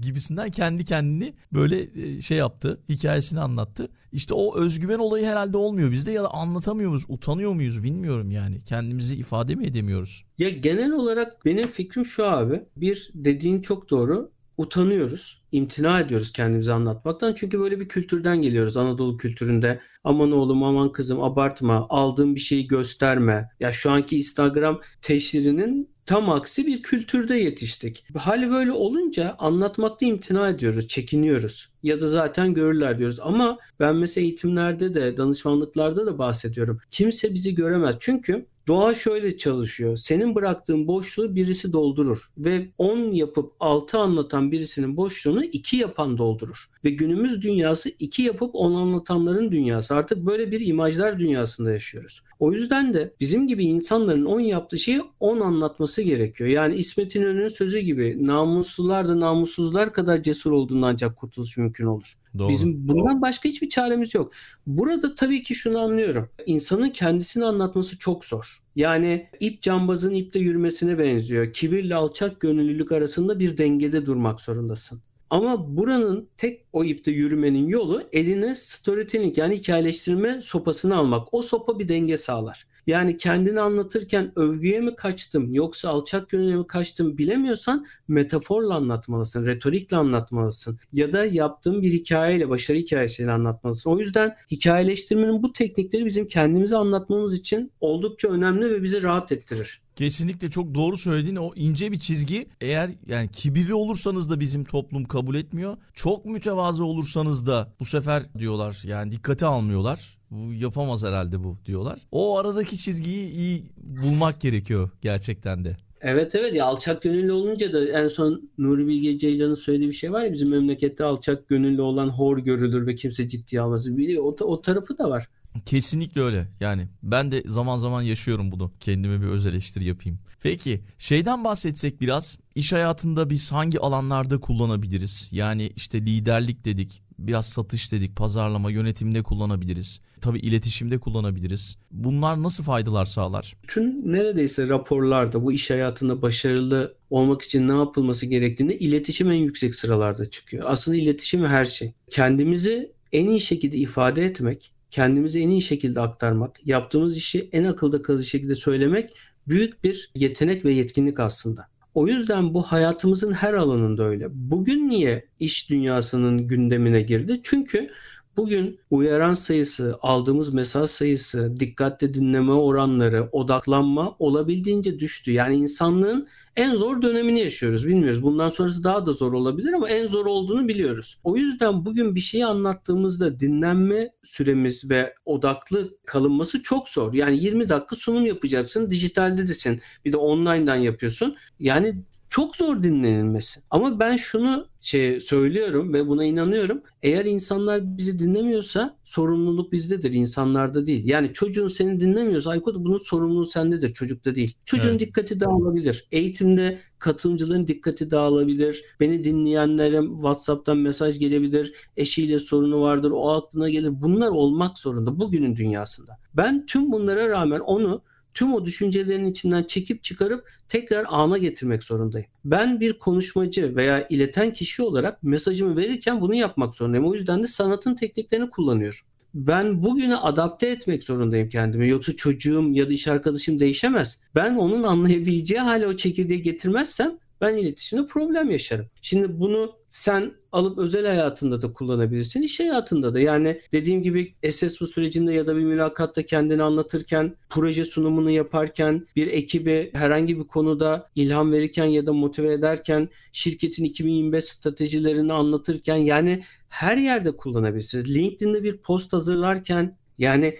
gibisinden kendi kendini böyle e, şey yaptı. Hikayesini anlattı. İşte o özgüven olayı herhalde olmuyor bizde ya da anlatamıyor muyuz, utanıyor muyuz bilmiyorum yani. Kendimizi ifade mi edemiyoruz? Ya genel olarak benim fikrim şu abi. Bir dediğin çok doğru. Utanıyoruz, imtina ediyoruz kendimizi anlatmaktan. Çünkü böyle bir kültürden geliyoruz Anadolu kültüründe. Aman oğlum aman kızım abartma, aldığın bir şeyi gösterme. Ya şu anki Instagram teşhirinin tam aksi bir kültürde yetiştik. Hali böyle olunca anlatmakta imtina ediyoruz, çekiniyoruz. Ya da zaten görürler diyoruz. Ama ben mesela eğitimlerde de, danışmanlıklarda da bahsediyorum. Kimse bizi göremez. Çünkü Doğa şöyle çalışıyor. Senin bıraktığın boşluğu birisi doldurur ve 10 yapıp 6 anlatan birisinin boşluğunu 2 yapan doldurur. Ve günümüz dünyası 2 yapıp 10 anlatanların dünyası. Artık böyle bir imajlar dünyasında yaşıyoruz. O yüzden de bizim gibi insanların 10 yaptığı şeyi 10 anlatması gerekiyor. Yani İsmet İnönü'nün sözü gibi namuslular da namussuzlar kadar cesur olduğunda ancak kurtuluş mümkün olur. Doğru. Bizim bundan başka hiçbir çaremiz yok. Burada tabii ki şunu anlıyorum. İnsanın kendisini anlatması çok zor. Yani ip cambazın ipte yürümesine benziyor. Kibirle alçak gönüllülük arasında bir dengede durmak zorundasın. Ama buranın tek o ipte yürümenin yolu eline storytelling yani hikayeleştirme sopasını almak. O sopa bir denge sağlar. Yani kendini anlatırken övgüye mi kaçtım yoksa alçak gönüle mi kaçtım bilemiyorsan metaforla anlatmalısın, retorikle anlatmalısın ya da yaptığın bir hikayeyle, başarı hikayesiyle anlatmalısın. O yüzden hikayeleştirmenin bu teknikleri bizim kendimizi anlatmamız için oldukça önemli ve bizi rahat ettirir. Kesinlikle çok doğru söylediğin o ince bir çizgi eğer yani kibirli olursanız da bizim toplum kabul etmiyor. Çok mütevazı olursanız da bu sefer diyorlar yani dikkate almıyorlar. Bu yapamaz herhalde bu diyorlar. O aradaki çizgiyi iyi bulmak gerekiyor gerçekten de. Evet evet ya alçak gönüllü olunca da en son Nuri Bilge Ceylan'ın söylediği bir şey var ya bizim memlekette alçak gönüllü olan hor görülür ve kimse ciddiye almaz. O, o tarafı da var. Kesinlikle öyle. Yani ben de zaman zaman yaşıyorum bunu. Kendime bir öz eleştiri yapayım. Peki şeyden bahsetsek biraz. İş hayatında biz hangi alanlarda kullanabiliriz? Yani işte liderlik dedik, biraz satış dedik, pazarlama, yönetimde kullanabiliriz. Tabii iletişimde kullanabiliriz. Bunlar nasıl faydalar sağlar? Tüm neredeyse raporlarda bu iş hayatında başarılı olmak için ne yapılması gerektiğinde iletişim en yüksek sıralarda çıkıyor. Aslında iletişim her şey. Kendimizi en iyi şekilde ifade etmek, kendimizi en iyi şekilde aktarmak, yaptığımız işi en akılda kalıcı şekilde söylemek büyük bir yetenek ve yetkinlik aslında. O yüzden bu hayatımızın her alanında öyle. Bugün niye iş dünyasının gündemine girdi? Çünkü bugün uyaran sayısı, aldığımız mesaj sayısı, dikkatle dinleme oranları, odaklanma olabildiğince düştü. Yani insanlığın en zor dönemini yaşıyoruz. Bilmiyoruz. Bundan sonrası daha da zor olabilir ama en zor olduğunu biliyoruz. O yüzden bugün bir şeyi anlattığımızda dinlenme süremiz ve odaklı kalınması çok zor. Yani 20 dakika sunum yapacaksın. Dijitalde desin. Bir de online'dan yapıyorsun. Yani çok zor dinlenilmesi. Ama ben şunu şey söylüyorum ve buna inanıyorum. Eğer insanlar bizi dinlemiyorsa sorumluluk bizdedir, insanlarda değil. Yani çocuğun seni dinlemiyorsa Aykut bunun sorumluluğu sendedir, çocukta değil. Çocuğun evet. dikkati dağılabilir. Eğitimde katılımcıların dikkati dağılabilir. Beni dinleyenlere WhatsApp'tan mesaj gelebilir. Eşiyle sorunu vardır, o aklına gelir. Bunlar olmak zorunda bugünün dünyasında. Ben tüm bunlara rağmen onu tüm o düşüncelerin içinden çekip çıkarıp tekrar ana getirmek zorundayım. Ben bir konuşmacı veya ileten kişi olarak mesajımı verirken bunu yapmak zorundayım. O yüzden de sanatın tekniklerini kullanıyorum. Ben bugüne adapte etmek zorundayım kendimi. Yoksa çocuğum ya da iş arkadaşım değişemez. Ben onun anlayabileceği hale o çekirdeği getirmezsem ben iletişimde problem yaşarım. Şimdi bunu sen alıp özel hayatında da kullanabilirsin, iş hayatında da. Yani dediğim gibi SS sürecinde ya da bir mülakatta kendini anlatırken, proje sunumunu yaparken, bir ekibe herhangi bir konuda ilham verirken ya da motive ederken, şirketin 2025 stratejilerini anlatırken yani her yerde kullanabilirsiniz. LinkedIn'de bir post hazırlarken yani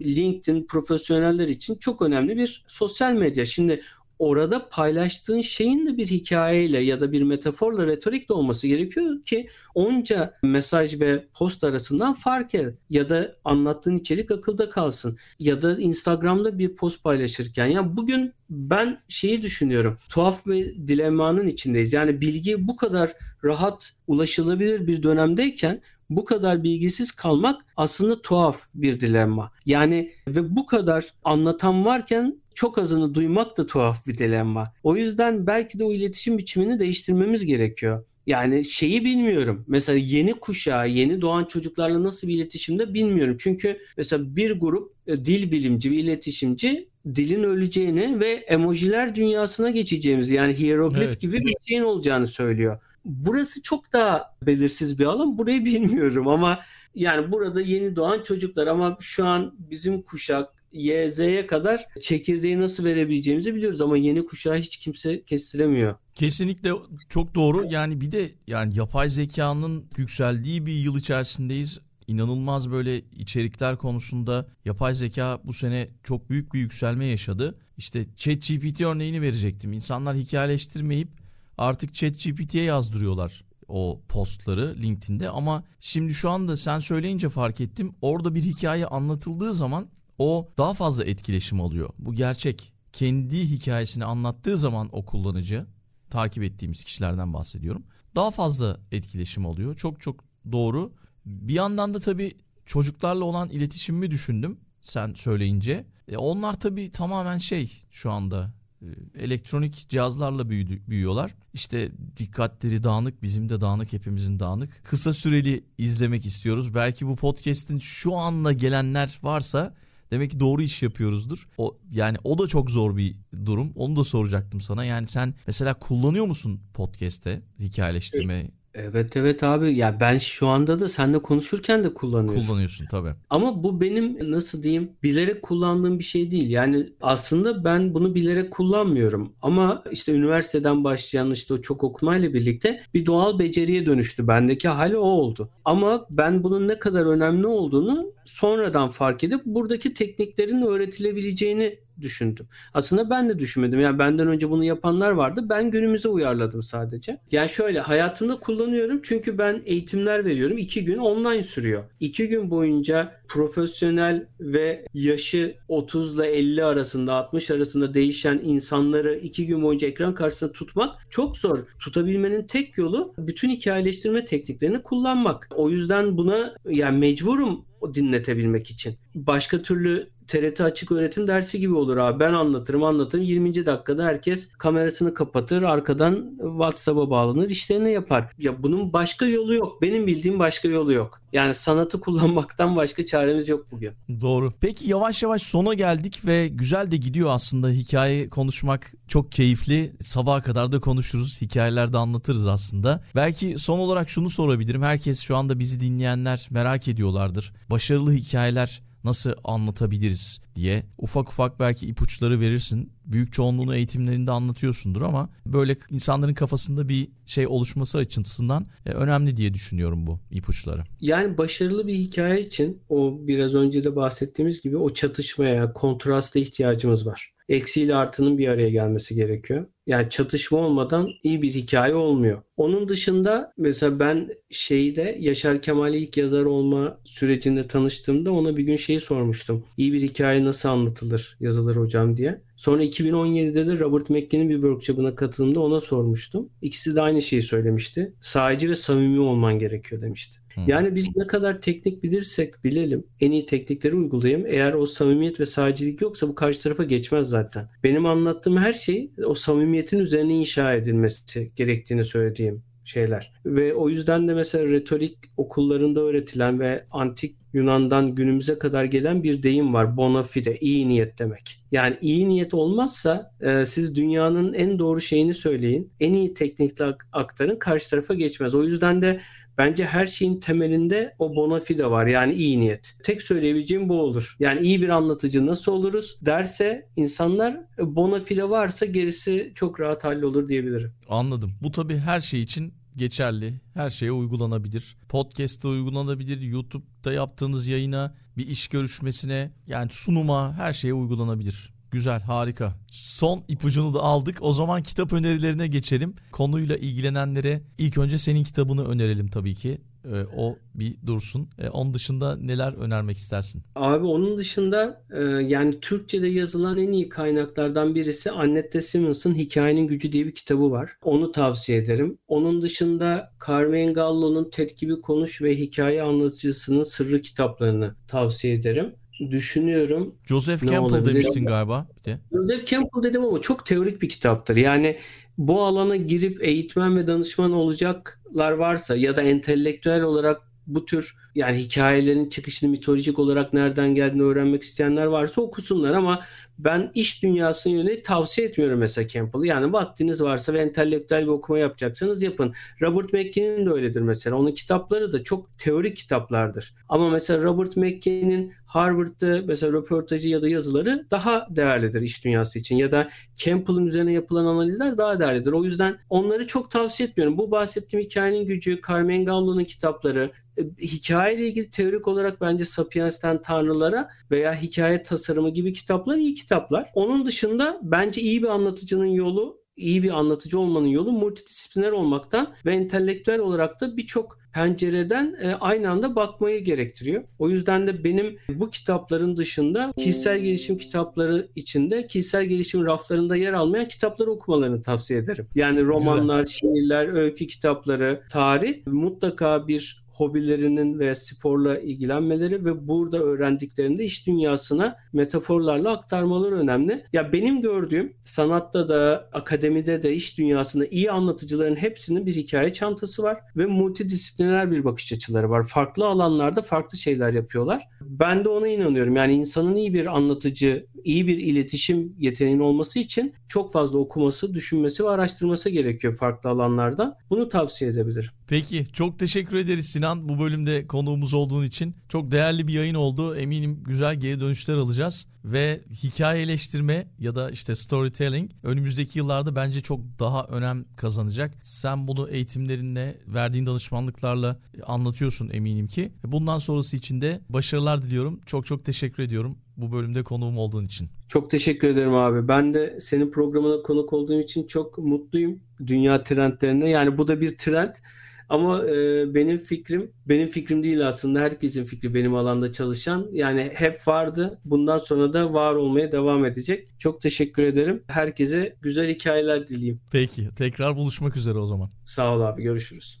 LinkedIn profesyoneller için çok önemli bir sosyal medya. Şimdi orada paylaştığın şeyin de bir hikayeyle ya da bir metaforla retorik de olması gerekiyor ki onca mesaj ve post arasından fark et ya da anlattığın içerik akılda kalsın ya da Instagram'da bir post paylaşırken ya bugün ben şeyi düşünüyorum tuhaf ve dilemmanın içindeyiz yani bilgi bu kadar rahat ulaşılabilir bir dönemdeyken bu kadar bilgisiz kalmak aslında tuhaf bir dilemma. Yani ve bu kadar anlatan varken çok azını duymak da tuhaf bir dilemma. O yüzden belki de o iletişim biçimini değiştirmemiz gerekiyor. Yani şeyi bilmiyorum. Mesela yeni kuşağı, yeni doğan çocuklarla nasıl bir iletişimde bilmiyorum. Çünkü mesela bir grup e, dil bilimci ve iletişimci dilin öleceğini ve emojiler dünyasına geçeceğimizi yani hieroglif evet. gibi bir şeyin olacağını söylüyor. Burası çok daha belirsiz bir alan. Burayı bilmiyorum ama yani burada yeni doğan çocuklar ama şu an bizim kuşak Y, Z'ye kadar çekirdeği nasıl verebileceğimizi biliyoruz ama yeni kuşağı hiç kimse kestiremiyor. Kesinlikle çok doğru. Yani bir de yani yapay zekanın yükseldiği bir yıl içerisindeyiz. İnanılmaz böyle içerikler konusunda yapay zeka bu sene çok büyük bir yükselme yaşadı. İşte ChatGPT örneğini verecektim. İnsanlar hikayeleştirmeyip artık ChatGPT'ye yazdırıyorlar o postları LinkedIn'de ama şimdi şu anda sen söyleyince fark ettim. Orada bir hikaye anlatıldığı zaman o daha fazla etkileşim alıyor. Bu gerçek. Kendi hikayesini anlattığı zaman o kullanıcı takip ettiğimiz kişilerden bahsediyorum. Daha fazla etkileşim alıyor. Çok çok doğru. Bir yandan da tabii çocuklarla olan iletişimimi düşündüm sen söyleyince. E onlar tabii tamamen şey şu anda e, elektronik cihazlarla büyüdü, büyüyorlar. İşte dikkatleri dağınık, bizim de dağınık, hepimizin dağınık. Kısa süreli izlemek istiyoruz. Belki bu podcast'in şu anla gelenler varsa Demek ki doğru iş yapıyoruzdur. O yani o da çok zor bir durum. Onu da soracaktım sana. Yani sen mesela kullanıyor musun podcast'te hikayeleştirme Evet evet abi ya ben şu anda da seninle konuşurken de kullanıyorum. Kullanıyorsun tabii. Ama bu benim nasıl diyeyim bilerek kullandığım bir şey değil. Yani aslında ben bunu bilerek kullanmıyorum. Ama işte üniversiteden başlayan işte o çok okumayla birlikte bir doğal beceriye dönüştü. Bendeki hali o oldu. Ama ben bunun ne kadar önemli olduğunu sonradan fark edip buradaki tekniklerin öğretilebileceğini düşündüm. Aslında ben de düşünmedim. Yani benden önce bunu yapanlar vardı. Ben günümüze uyarladım sadece. Yani şöyle hayatımda kullanıyorum çünkü ben eğitimler veriyorum. İki gün online sürüyor. İki gün boyunca profesyonel ve yaşı 30 ile 50 arasında 60 arasında değişen insanları iki gün boyunca ekran karşısında tutmak çok zor. Tutabilmenin tek yolu bütün hikayeleştirme tekniklerini kullanmak. O yüzden buna yani mecburum dinletebilmek için. Başka türlü TRT açık öğretim dersi gibi olur abi. Ben anlatırım anlatırım 20. dakikada herkes kamerasını kapatır arkadan WhatsApp'a bağlanır işlerini yapar. Ya bunun başka yolu yok. Benim bildiğim başka yolu yok. Yani sanatı kullanmaktan başka çaremiz yok bugün. Doğru. Peki yavaş yavaş sona geldik ve güzel de gidiyor aslında hikaye konuşmak çok keyifli. Sabaha kadar da konuşuruz. Hikayeler de anlatırız aslında. Belki son olarak şunu sorabilirim. Herkes şu anda bizi dinleyenler merak ediyorlardır. Başarılı hikayeler nasıl anlatabiliriz diye ufak ufak belki ipuçları verirsin. Büyük çoğunluğunu eğitimlerinde anlatıyorsundur ama böyle insanların kafasında bir şey oluşması açısından e, önemli diye düşünüyorum bu ipuçları. Yani başarılı bir hikaye için o biraz önce de bahsettiğimiz gibi o çatışmaya, kontrasta ihtiyacımız var eksiyle artının bir araya gelmesi gerekiyor. Yani çatışma olmadan iyi bir hikaye olmuyor. Onun dışında mesela ben şeyde Yaşar Kemal'i ilk yazar olma sürecinde tanıştığımda ona bir gün şeyi sormuştum. İyi bir hikaye nasıl anlatılır, yazılır hocam diye. Sonra 2017'de de Robert McKee'nin bir workshop'ına katıldığımda ona sormuştum. İkisi de aynı şeyi söylemişti. Sadece ve samimi olman gerekiyor demişti. Yani biz ne kadar teknik bilirsek bilelim, en iyi teknikleri uygulayalım. Eğer o samimiyet ve sadecilik yoksa bu karşı tarafa geçmez zaten. Benim anlattığım her şey o samimiyetin üzerine inşa edilmesi gerektiğini söylediğim şeyler. Ve o yüzden de mesela retorik okullarında öğretilen ve antik Yunan'dan günümüze kadar gelen bir deyim var. Bona fide, iyi niyet demek. Yani iyi niyet olmazsa e, siz dünyanın en doğru şeyini söyleyin, en iyi teknikle aktarın, karşı tarafa geçmez. O yüzden de Bence her şeyin temelinde o bona fide var yani iyi niyet. Tek söyleyebileceğim bu olur. Yani iyi bir anlatıcı nasıl oluruz derse insanlar e, bona fide varsa gerisi çok rahat hallolur diyebilirim. Anladım. Bu tabii her şey için geçerli. Her şeye uygulanabilir. Podcast'te uygulanabilir. YouTube'da yaptığınız yayına, bir iş görüşmesine, yani sunuma her şeye uygulanabilir. Güzel, harika. Son ipucunu da aldık. O zaman kitap önerilerine geçelim. Konuyla ilgilenenlere ilk önce senin kitabını önerelim tabii ki. Ee, o bir dursun. Ee, onun dışında neler önermek istersin? Abi onun dışında e, yani Türkçe'de yazılan en iyi kaynaklardan birisi Annette Simmons'ın Hikayenin Gücü diye bir kitabı var. Onu tavsiye ederim. Onun dışında Carmen Gallo'nun Ted gibi Konuş ve Hikaye Anlatıcısının Sırrı kitaplarını tavsiye ederim düşünüyorum. Joseph ne Campbell olabilir? demiştin galiba bir de. Joseph Campbell dedim ama çok teorik bir kitaptır. Yani bu alana girip eğitmen ve danışman olacaklar varsa ya da entelektüel olarak bu tür yani hikayelerin çıkışını mitolojik olarak nereden geldiğini öğrenmek isteyenler varsa okusunlar ama ben iş dünyasına yönelik tavsiye etmiyorum mesela Campbell'ı. Yani vaktiniz varsa ve entelektüel bir okuma yapacaksanız yapın. Robert McKee'nin de öyledir mesela. Onun kitapları da çok teorik kitaplardır. Ama mesela Robert McKee'nin Harvard'da mesela röportajı ya da yazıları daha değerlidir iş dünyası için. Ya da Campbell'ın üzerine yapılan analizler daha değerlidir. O yüzden onları çok tavsiye etmiyorum. Bu bahsettiğim hikayenin gücü, Carmen Gallo'nun kitapları, e, hikaye ilgili teorik olarak bence Sapiens'ten Tanrılara veya hikaye tasarımı gibi kitaplar iyi kitaplar. Onun dışında bence iyi bir anlatıcının yolu iyi bir anlatıcı olmanın yolu multidisipliner olmaktan ve entelektüel olarak da birçok pencereden e, aynı anda bakmayı gerektiriyor. O yüzden de benim bu kitapların dışında kişisel gelişim kitapları içinde kişisel gelişim raflarında yer almayan kitapları okumalarını tavsiye ederim. Yani romanlar, Güzel. şiirler, öykü kitapları, tarih mutlaka bir hobilerinin ve sporla ilgilenmeleri ve burada öğrendiklerini de iş dünyasına metaforlarla aktarmaları önemli. Ya benim gördüğüm sanatta da akademide de iş dünyasında iyi anlatıcıların hepsinin bir hikaye çantası var ve multidisipliner bir bakış açıları var. Farklı alanlarda farklı şeyler yapıyorlar. Ben de ona inanıyorum. Yani insanın iyi bir anlatıcı, iyi bir iletişim yeteneğinin olması için çok fazla okuması, düşünmesi ve araştırması gerekiyor farklı alanlarda. Bunu tavsiye edebilirim. Peki çok teşekkür ederiz Sinan bu bölümde konuğumuz olduğun için. Çok değerli bir yayın oldu. Eminim güzel geri dönüşler alacağız ve hikayeleştirme ya da işte storytelling önümüzdeki yıllarda bence çok daha önem kazanacak. Sen bunu eğitimlerinle, verdiğin danışmanlıklarla anlatıyorsun eminim ki. Bundan sonrası için de başarılar diliyorum. Çok çok teşekkür ediyorum bu bölümde konuğum olduğun için. Çok teşekkür ederim abi. Ben de senin programına konuk olduğum için çok mutluyum. Dünya trendlerine. Yani bu da bir trend. Ama e, benim fikrim, benim fikrim değil aslında herkesin fikri benim alanda çalışan. Yani hep vardı. Bundan sonra da var olmaya devam edecek. Çok teşekkür ederim. Herkese güzel hikayeler dileyim. Peki. Tekrar buluşmak üzere o zaman. Sağ ol abi. Görüşürüz.